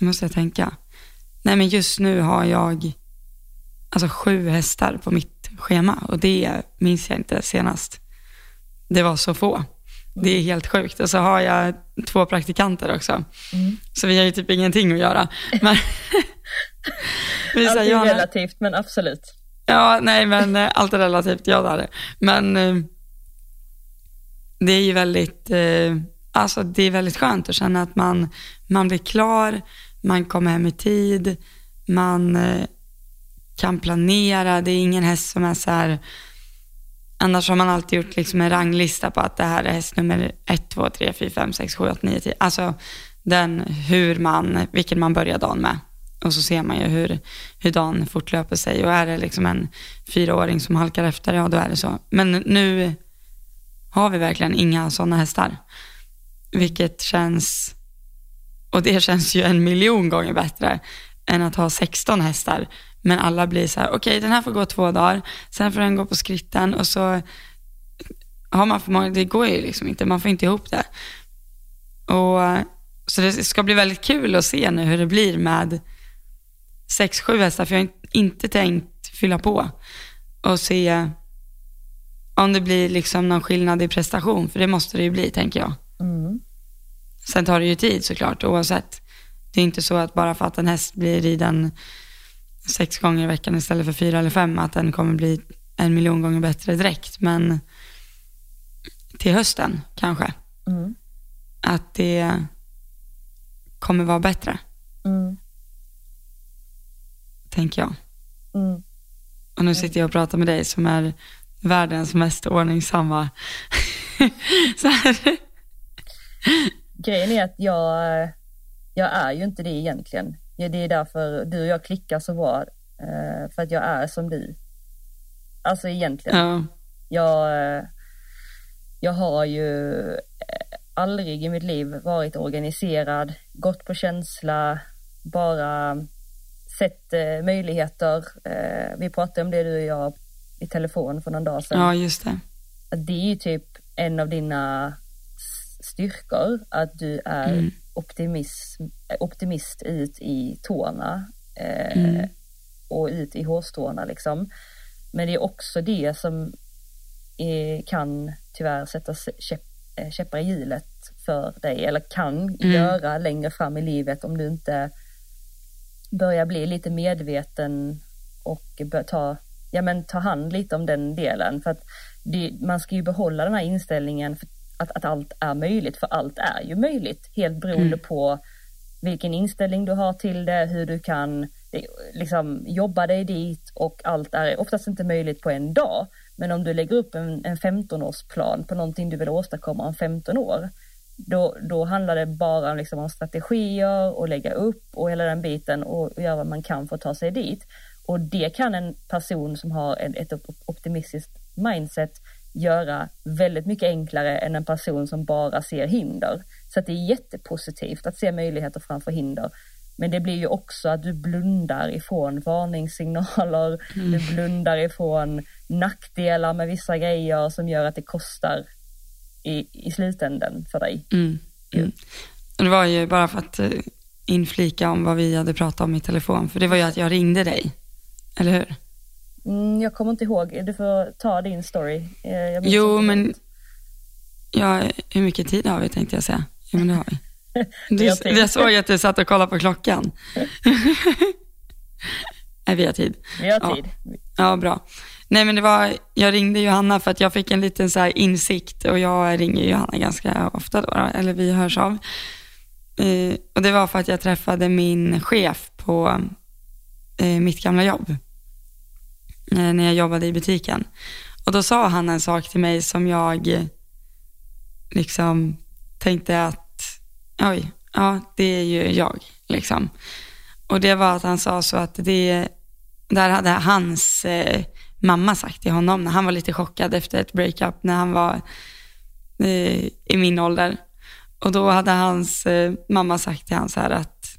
nu måste jag tänka. Nej men just nu har jag alltså sju hästar på mitt schema och det minns jag inte senast. Det var så få. Det är helt sjukt. Och så har jag två praktikanter också. Mm. Så vi har ju typ ingenting att göra. Men, allt är relativt men absolut. Ja, nej men eh, allt är relativt, ja det är det. Men eh, det är ju väldigt, eh, alltså det är väldigt skönt att känna att man, man blir klar, man kommer hem i tid, man eh, kan planera, det är ingen häst som är så här, annars har man alltid gjort liksom en ranglista på att det här är häst nummer 1, 2, 3, 4, 5, 6, 7, 8, 9, 10. Alltså den, hur man, vilken man börjar dagen med. Och så ser man ju hur, hur dagen fortlöper sig. Och är det liksom en fyraåring som halkar efter, ja då är det så. Men nu har vi verkligen inga sådana hästar. Vilket känns, och det känns ju en miljon gånger bättre än att ha 16 hästar. Men alla blir så här, okej okay, den här får gå två dagar, sen får den gå på skritten och så har man för många, det går ju liksom inte, man får inte ihop det. Och, så det ska bli väldigt kul att se nu hur det blir med sex, sju hästar, för jag har inte tänkt fylla på och se om det blir liksom någon skillnad i prestation, för det måste det ju bli, tänker jag. Mm. Sen tar det ju tid såklart, oavsett. Det är inte så att bara för att en häst blir riden sex gånger i veckan istället för fyra eller fem, att den kommer bli en miljon gånger bättre direkt. Men till hösten kanske. Mm. Att det kommer vara bättre. Mm. Tänker jag. Mm. Och nu sitter jag och pratar med dig som är världens mest ordningsamma. så här. Grejen är att jag, jag är ju inte det egentligen. Det är därför du och jag klickar så bra. Eh, för att jag är som du. Alltså egentligen. Ja. Jag, jag har ju aldrig i mitt liv varit organiserad, gått på känsla, bara sett eh, möjligheter. Eh, vi pratade om det du och jag i telefon för någon dag sedan. Ja, just det. Det är ju typ en av dina styrkor, att du är mm. optimism, optimist ut i tårna eh, mm. och ut i hårstråna liksom. Men det är också det som är, kan tyvärr sätta käpp, eh, käppar i hjulet för dig eller kan mm. göra längre fram i livet om du inte börjar bli lite medveten och ta, ja, men ta hand lite om den delen. För att det, man ska ju behålla den här inställningen att, att allt är möjligt, för allt är ju möjligt. Helt beroende mm. på vilken inställning du har till det, hur du kan liksom, jobba dig dit och allt är oftast inte möjligt på en dag. Men om du lägger upp en, en 15-årsplan på någonting du vill åstadkomma om 15 år, då, då handlar det bara liksom om strategier och lägga upp och hela den biten och göra vad man kan för att ta sig dit. Och det kan en person som har ett optimistiskt mindset göra väldigt mycket enklare än en person som bara ser hinder. Så det är jättepositivt att se möjligheter framför hinder. Men det blir ju också att du blundar ifrån varningssignaler, mm. du blundar ifrån nackdelar med vissa grejer som gör att det kostar i, i slutänden för dig. Mm. Mm. Det var ju bara för att eh, inflika om vad vi hade pratat om i telefon, för det var ju att jag ringde dig, eller hur? Mm, jag kommer inte ihåg, du får ta din story. Eh, jo, men Ja, hur mycket tid har vi tänkte jag säga. Jo, men det har vi. Du, tid. jag såg att du satt och kollade på klockan. Nej, vi har tid. Vi har Ja. tid. Ja, bra. Nej, men det var, jag ringde Johanna för att jag fick en liten så här insikt och jag ringer Johanna ganska ofta då, eller vi hörs av. Eh, och det var för att jag träffade min chef på eh, mitt gamla jobb. Eh, när jag jobbade i butiken. Och då sa han en sak till mig som jag liksom tänkte att, oj, ja det är ju jag liksom. Och det var att han sa så att det, där hade hans eh, mamma sagt till honom när han var lite chockad efter ett breakup när han var eh, i min ålder. Och då hade hans eh, mamma sagt till honom så här att,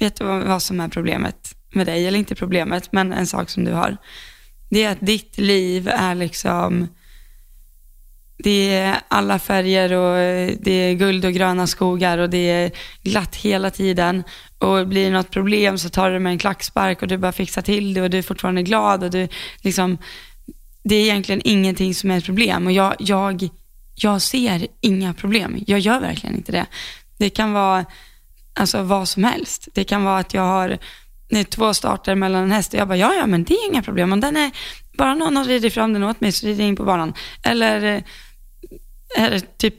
vet du vad, vad som är problemet med dig? Eller inte problemet, men en sak som du har. Det är att ditt liv är liksom, det är alla färger och eh, det är guld och gröna skogar och det är glatt hela tiden. Och blir det något problem så tar du det med en klackspark och du bara fixar till det och du är fortfarande glad och du liksom, det är egentligen ingenting som är ett problem och jag, jag, jag ser inga problem. Jag gör verkligen inte det. Det kan vara alltså vad som helst. Det kan vara att jag har nej, två starter mellan en häst och jag bara, ja ja men det är inga problem. Om den är, bara någon har ridit fram den åt mig så rider jag in på banan. Eller, eh, eller typ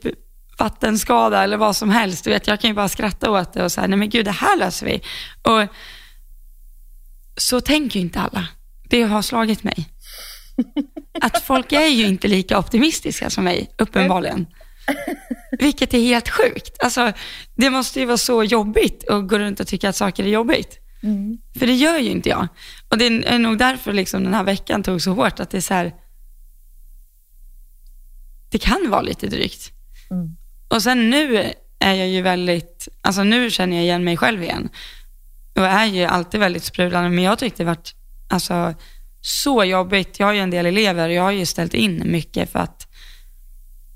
vattenskada eller vad som helst. Du vet, jag kan ju bara skratta åt det och säga, nej men gud det här löser vi. Och så tänker ju inte alla. Det har slagit mig. Att folk är ju inte lika optimistiska som mig, uppenbarligen. Vilket är helt sjukt. Alltså, det måste ju vara så jobbigt att gå runt och tycka att saker är jobbigt. Mm. För det gör ju inte jag. Och det är nog därför liksom den här veckan tog så hårt, att det är så här, det kan vara lite drygt. Mm. Och sen nu är jag ju väldigt, alltså nu känner jag igen mig själv igen. Och är ju alltid väldigt sprudlande, men jag tyckte det varit alltså, så jobbigt. Jag har ju en del elever och jag har ju ställt in mycket för att,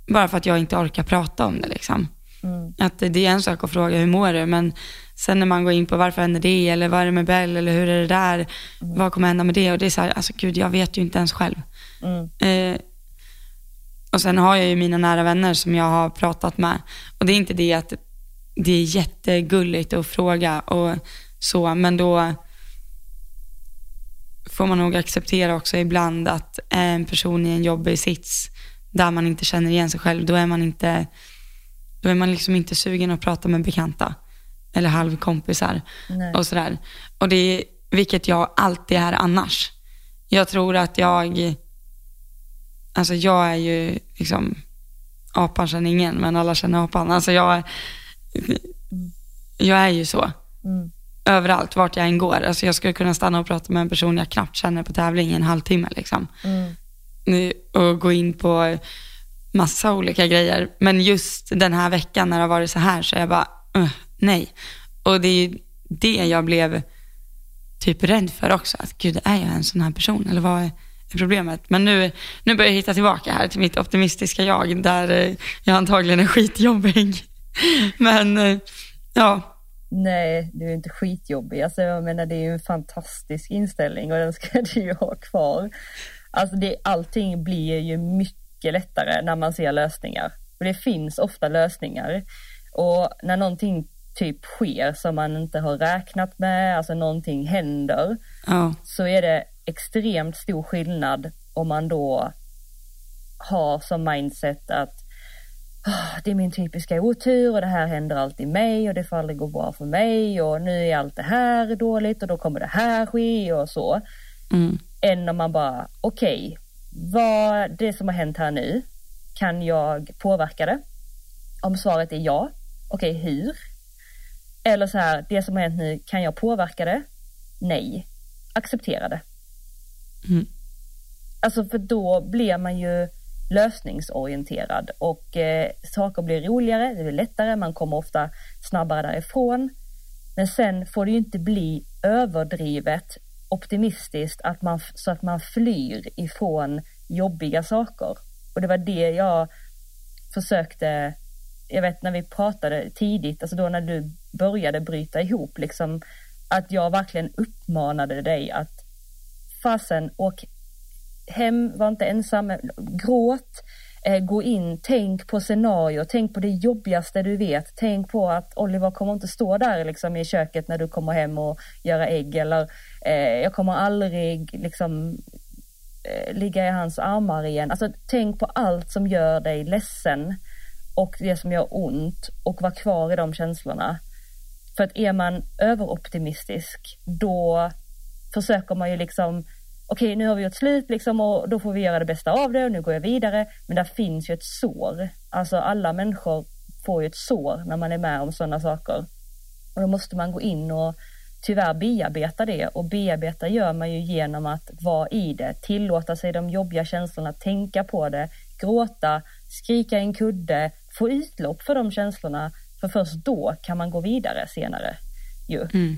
bara för att jag inte orkar prata om det liksom. Mm. Att det är en sak att fråga hur mår du, men sen när man går in på varför händer det, eller vad är det med Bell, eller hur är det där, vad kommer hända med det? Och det är så här, alltså gud, jag vet ju inte ens själv. Mm. Eh, och sen har jag ju mina nära vänner som jag har pratat med. Och det är inte det att det är jättegulligt att fråga och så, men då får man nog acceptera också ibland att är en person i en jobbig sits där man inte känner igen sig själv, då är man inte, då är man liksom inte sugen att prata med bekanta eller halvkompisar Nej. och sådär. Och det är, vilket jag alltid är annars. Jag tror att jag, alltså jag är ju liksom, apan känner ingen, men alla känner apan. Alltså jag, jag är ju så. Mm. Överallt, vart jag än går. Alltså jag skulle kunna stanna och prata med en person jag knappt känner på tävling i en halvtimme liksom. Mm. Och gå in på massa olika grejer. Men just den här veckan när det har varit så här så är jag bara, "Ugh, nej. Och det är ju det jag blev typ rädd för också. Att gud, är jag en sån här person? Eller vad problemet? Men nu, nu börjar jag hitta tillbaka här till mitt optimistiska jag, där eh, jag antagligen är skitjobbig. Men eh, ja, Nej, du är inte skitjobbig. Alltså, jag menar, det är ju en fantastisk inställning och den ska du ju ha kvar. Alltså, det, allting blir ju mycket lättare när man ser lösningar. Och det finns ofta lösningar. Och när någonting typ sker som man inte har räknat med, alltså någonting händer, ja, så är det extremt stor skillnad om man då har som mindset att "Ah, det är min typiska otur och det här händer alltid mig och det får aldrig gå bra för mig och nu är allt det här dåligt och då kommer det här ske och så. mm, Än om man bara, okej, vad det som har hänt här nu, kan jag påverka det? Om svaret är ja, okej hur? Eller så här, det som har hänt nu, kan jag påverka det? Nej, acceptera det. mm, Alltså för då blir man ju lösningsorienterad och eh, saker blir roligare, det blir lättare, man kommer ofta snabbare därifrån. Men sen får det ju inte bli överdrivet optimistiskt att man, så att man flyr ifrån jobbiga saker. Och det var det jag försökte, jag vet när vi pratade tidigt, alltså då när du började bryta ihop, liksom att jag verkligen uppmanade dig att fasen åk hem, var inte ensam, gråt, Eh, gå in, tänk på scenario, tänk på det jobbigaste du vet. Tänk på att Oliver kommer inte stå där liksom, i köket när du kommer hem och göra ägg eller eh, jag kommer aldrig liksom eh, ligga i hans armar igen. Alltså tänk på allt som gör dig ledsen och det som gör ont och var kvar i de känslorna. För att är man överoptimistisk då försöker man ju liksom okej nu har vi gjort slut liksom och då får vi göra det bästa av det och nu går jag vidare. Men där finns ju ett sår. Alltså alla människor får ju ett sår när man är med om sådana saker. Och då måste man gå in och tyvärr bearbeta det och bearbeta gör man ju genom att vara i det, tillåta sig de jobbiga känslorna, tänka på det, gråta, skrika i en kudde, få utlopp för de känslorna. För först då kan man gå vidare senare. Ju. Mm.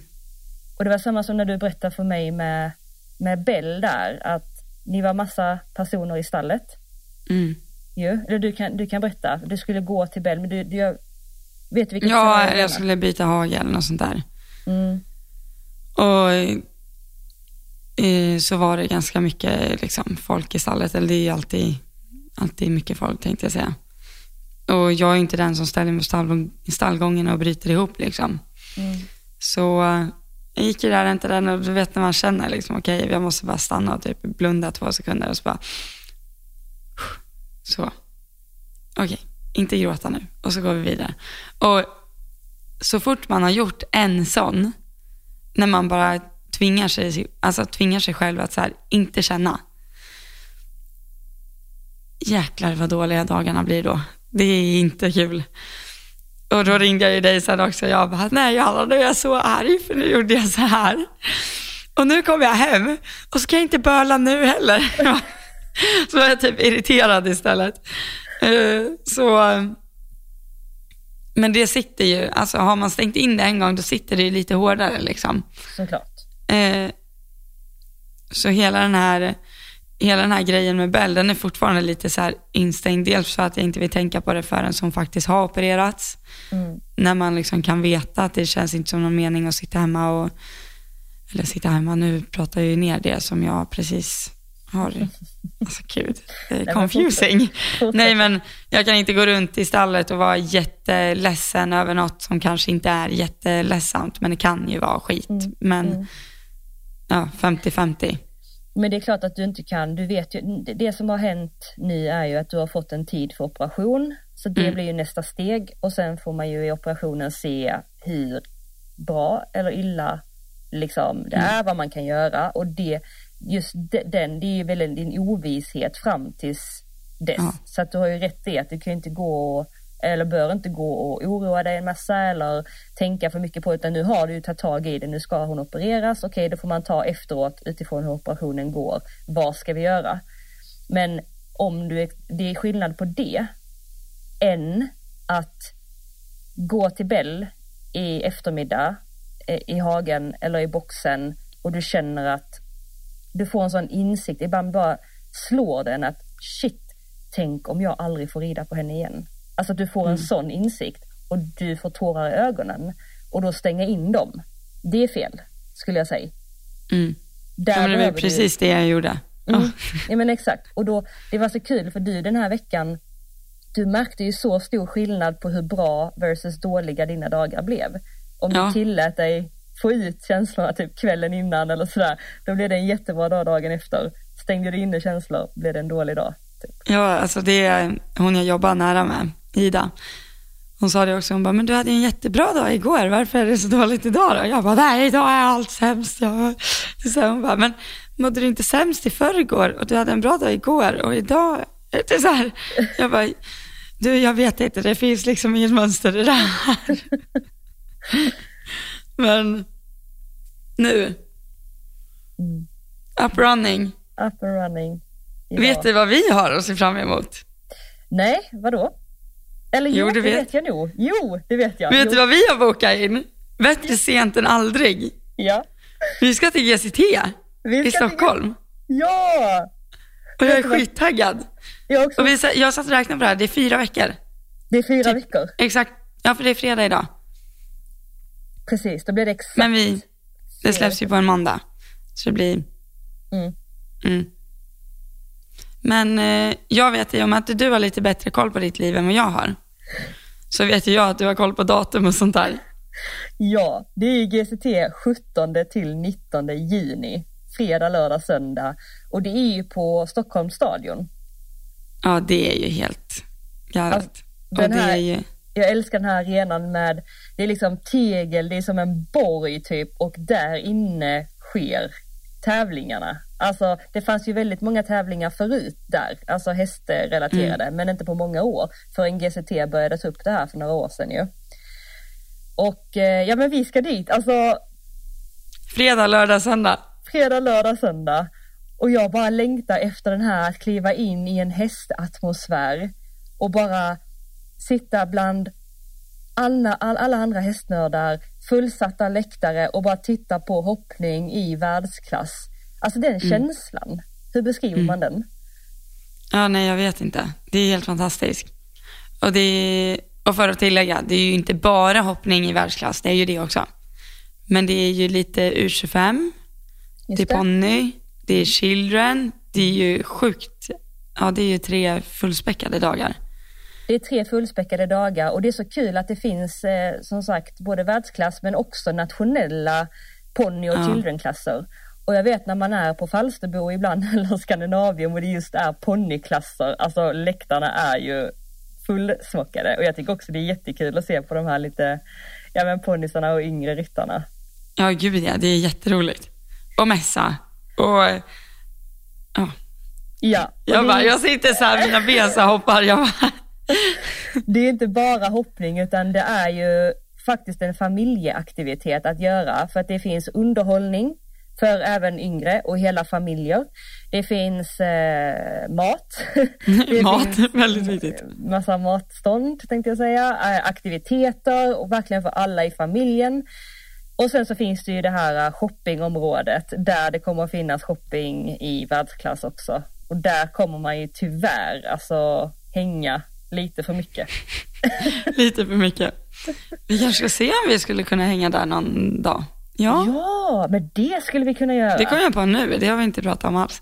Och det var samma som när du berättade för mig med, med Bell där, att ni var massa personer i stallet. Mm. Ju. Eller du kan, du kan berätta, du skulle gå till Bell, men du, du jag vet vilket Ja, scenario jag skulle byta hage eller något sånt där. Mm. Och eh, så var det ganska mycket liksom, folk i stallet, eller det är ju alltid, alltid mycket folk tänkte jag säga. Och jag är inte den som ställer mig stall, i stallgången och bryter ihop liksom. Mm. Så eh, jag gick ju där, inte den och du vet när man känner liksom, okej, jag måste bara stanna och typ blunda två sekunder och så bara, så, okej, inte gråta nu och så går vi vidare. Och så fort man har gjort en sån, när man bara tvingar sig, alltså tvingar sig själv att så här, inte känna. Jäklar vad dåliga dagarna blir då. Det är inte kul. Och då ringde jag ju dig sen också och jag bara, nej Johanna nu är jag så arg för nu gjorde jag så här. Och nu kommer jag hem och så kan jag inte böla nu heller. Så var jag typ irriterad istället. Eh, Så, men det sitter ju, alltså har man stängt in det en gång då sitter det ju lite hårdare liksom. Såklart. Eh, Så hela den här hela den här grejen med Bell, den är fortfarande lite så här instängd. Dels för att jag inte vill tänka på det förrän som faktiskt har opererats. Mm. När man liksom kan veta att det känns inte som någon mening att sitta hemma och, eller sitta hemma, nu pratar jag ju ner det som jag precis har, alltså gud, det är men confusing. Nej men jag kan inte gå runt i stallet och vara jätteledsen över något som kanske inte är jätteledsamt, men det kan ju vara skit. Mm, Men mm. ja, 50-50. Men det är klart att du inte kan, du vet ju, det- som har hänt nu är ju att du har fått en tid för operation. Så det Mm. blir ju nästa steg och sen får man ju i operationen se hur bra eller illa liksom det är, vad man kan göra och det, just de- den, det är ju väl en, en ovisshet fram tills dess. Ja. Så att du har ju rätt i att du kan ju inte gå och, eller bör inte gå och oroa dig en massa eller tänka för mycket på utan nu har du ju tagit tag i det, nu ska hon opereras, okej då får man ta efteråt utifrån hur operationen går, vad ska vi göra? Men om du är, det är skillnad på det än att gå till Bell i eftermiddag eh, i hagen eller i boxen och du känner att du får en sån insikt, ibland bara slår den att shit, tänk om jag aldrig får rida på henne igen. Alltså att du får en sån insikt och du får tårar i ögonen och då stänga in dem. Det är fel, skulle jag säga. Mm. Där Ja, men det var behöver du- precis det jag gjorde. Mm. Ja. Ja men exakt. Och då, det var så kul för du den här veckan, du märkte ju så stor skillnad på hur bra versus dåliga dina dagar blev. Om Ja. du tillät dig få ut känslorna typ kvällen innan eller sådär, då blev det en jättebra dag dagen efter. Stängde du inne känslor, blev det en dålig dag. Typ. Ja, alltså det är hon jag jobbar nära med, Ida. Hon sa det också, hon bara, men du hade ju en jättebra dag igår, varför är det så dåligt idag då? Jag bara, nej idag är allt sämst. Jag... Så hon bara, men mådde du inte sämst i förrgår och du hade en bra dag igår och idag, det är så här. Jag bara, du jag vet inte, det finns liksom inget mönster i det här. Men nu, Mm. up running. Up and running. idag. Vet du vad vi har att se fram emot? Nej, vadå? Eller jo, Jo, det vet. vet. jag nog. Jo, det vet jag. Vet jo. du vad vi har bokat in? Bättre sent än aldrig. Ja. Vi ska till GCT Vi i ska till- Stockholm. Ja! Och jag är skittaggad. Jag också. Och vi, jag satt och räknade på det här, det är fyra veckor. Det är fyra Typ- veckor. Exakt, ja för det är fredag idag. Precis, då blir det exakt. Men vi, det släpps ju på en måndag. Så det blir, Mm. mm. Men eh, jag vet ju om att du har lite bättre koll på ditt liv än vad jag har. Så vet ju jag att du har koll på datum och sånt där. Ja, det är GCT 17 till 19 juni. Fredag, lördag, söndag. Och det är ju på Stockholms stadion. Ja, det är ju helt galet. Alltså, den här- är ju, Jag älskar den här arenan med, det är liksom tegel, det är som en borg typ och där inne sker tävlingarna. Alltså det fanns ju väldigt många tävlingar förut där, alltså hästrelaterade, men inte på många år förrän GCT började ta upp det här för några år sedan ju. Och eh, ja men vi ska dit, alltså fredag, lördag, söndag. fredag, lördag, söndag. Och jag bara längtar efter den här att kliva in i en hästatmosfär och bara sitta bland alla, all, alla andra hästnördar, fullsatta läktare och bara titta på hoppning i världsklass. Alltså den känslan, hur beskriver man den? Ja, nej, jag vet inte. Det är helt fantastiskt. Och, det är, och för att tillägga, det är ju inte bara hoppning i världsklass, det är ju det också. Men det är ju lite U25, det är Just det. ponny, det är children, det är ju sjukt. Ja, det är ju tre fullspäckade dagar. Det är tre fullspäckade dagar och det är så kul att det finns eh, som sagt både världsklass men också nationella ponny och Ja. childrenklasser. Och jag vet när man är på Falsterbo ibland eller Skandinavium och det just är ponnyklasser, alltså läktarna är ju fullsmockade och jag tycker också det är jättekul att se på de här lite, ja men ponnysarna och yngre ryttarna. Ja, gud ja, det är jätteroligt. Och mässa. Och ja, Ja, jag bara, jag sitter så här, mina ben så hoppar. Jag bara, det är inte bara hoppning utan det är ju faktiskt en familjeaktivitet att göra för att det finns underhållning för även yngre och hela familjer. Det finns eh, mat. Det Mat, finns väldigt viktigt. Massa matstånd tänkte jag säga. Eh, Aktiviteter och verkligen för alla i familjen. Och sen så finns det ju det här eh, shoppingområdet där det kommer att finnas shopping i världsklass också. Och där kommer man ju tyvärr alltså hänga lite för mycket. lite för mycket. Vi kanske ska se om vi skulle kunna hänga där någon dag. Ja, Ja, men det skulle vi kunna göra. det kom jag på nu. Det har vi inte pratat om alls.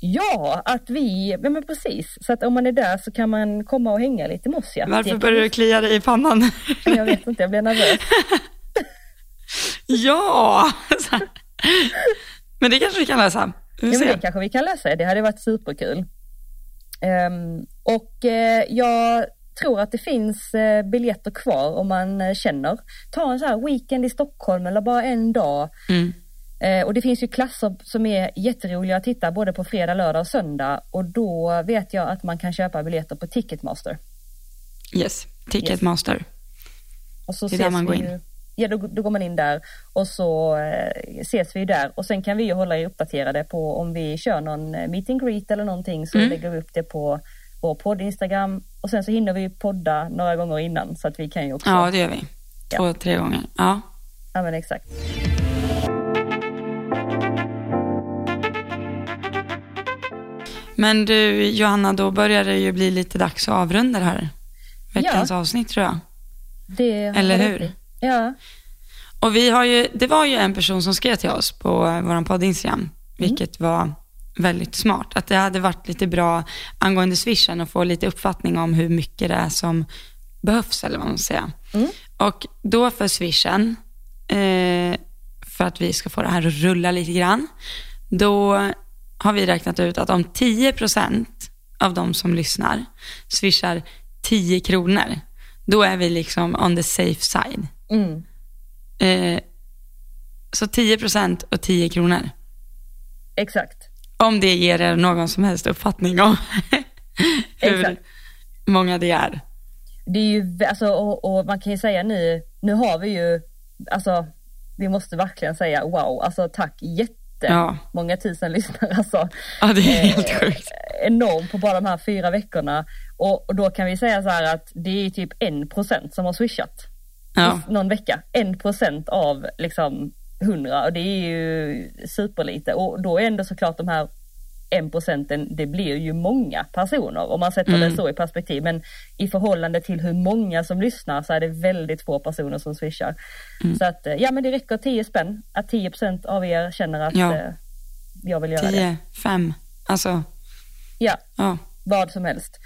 Ja, att vi, ja men precis. Så att om man är där så kan man komma och hänga lite med oss. Ja. Varför Det börjar du klia dig i pannan? Jag vet inte, jag blir nervös. ja! Men det kanske vi kan läsa. Vi Ja, men det kanske vi kan läsa, det hade varit superkul. Ehm, och eh, jag tror att det finns eh, biljetter kvar om man eh, känner. Ta en så här weekend i Stockholm eller bara en dag. Mm. Eh, och det finns ju klasser som är jätteroliga att titta både på fredag, lördag och söndag. Och då vet jag att man kan köpa biljetter på Ticketmaster. Yes, Ticketmaster. Och så Det är där man går vi in. Ju, ja, då, då går man in där och så eh, ses vi där. Och sen kan vi ju hålla er uppdaterade på om vi kör någon meet and greet eller någonting så Mm. lägger vi upp det på vår podd Instagram. Och sen så hinner vi podda några gånger innan så att vi kan ju också. Ja, det gör vi. Ja. Två, tre gånger. Ja. ja men exakt. Men du, Johanna, då börjar det ju bli lite dags att avrunda det här veckans avsnitt tror jag. Det Eller hur? Ja. Och vi har ju, det var ju en person som skrev till oss på vår podd Instagram, vilket var väldigt smart. Att det hade varit lite bra angående swishen och få lite uppfattning om hur mycket det är som behövs, eller vad man säga. Mm. Och då för swishen, eh, för att vi ska få det här att rulla lite grann, då har vi räknat ut att om 10% av de som lyssnar swishar 10 kronor, då är vi liksom on the safe side. Mm. Eh, så 10% och 10 kronor. Exakt. Om det ger er någon som helst uppfattning om hur Exakt. många det är. Det är ju, alltså, och, och man kan ju säga nu, nu har vi ju, alltså vi måste verkligen säga wow, alltså tack jätte Ja. många tusen lyssnare alltså. Ja, det är Eh, helt sjukt. Enormt på bara de här fyra veckorna. Och, och då kan vi säga så här att det är typ en procent som har swishat. Ja, Någon vecka. En procent av liksom hundra och det är ju superlite. Och då är ändå såklart de här en procenten, det blir ju många personer om man sätter Mm. det så i perspektiv. Men i förhållande till hur många som lyssnar så är det väldigt få personer som swishar. Mm. Så att eh, ja men det räcker 10 spänn. Att 10 procent av er känner att Ja. eh, jag vill göra det. 10, 5, alltså Ja, Ja. Vad som helst.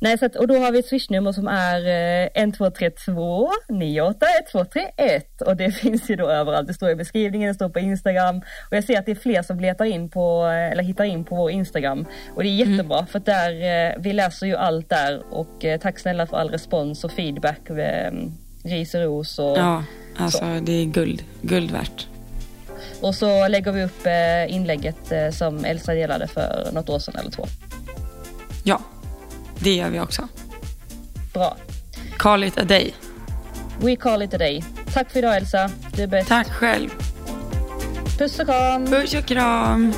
Nej, så att, och då har vi ett swishnummer som är eh, 1232 98 1231 och det finns ju då överallt. Det står i beskrivningen, det står på Instagram och jag ser att det är fler som letar in på eh, eller hittar in på vår Instagram och det är jättebra för att där eh, vi läser ju allt där och eh, tack snälla för all respons och feedback, eh, ris och ros och, ja, alltså det är guld, guld värt. och så lägger vi upp eh, inlägget eh, som Elsa delade för något år sedan eller två. Ja, det gör vi också. Bra. Call it a day. We call it a day. Tack för idag Elsa. Du är bäst. Tack själv. Puss och kram. Puss och kram.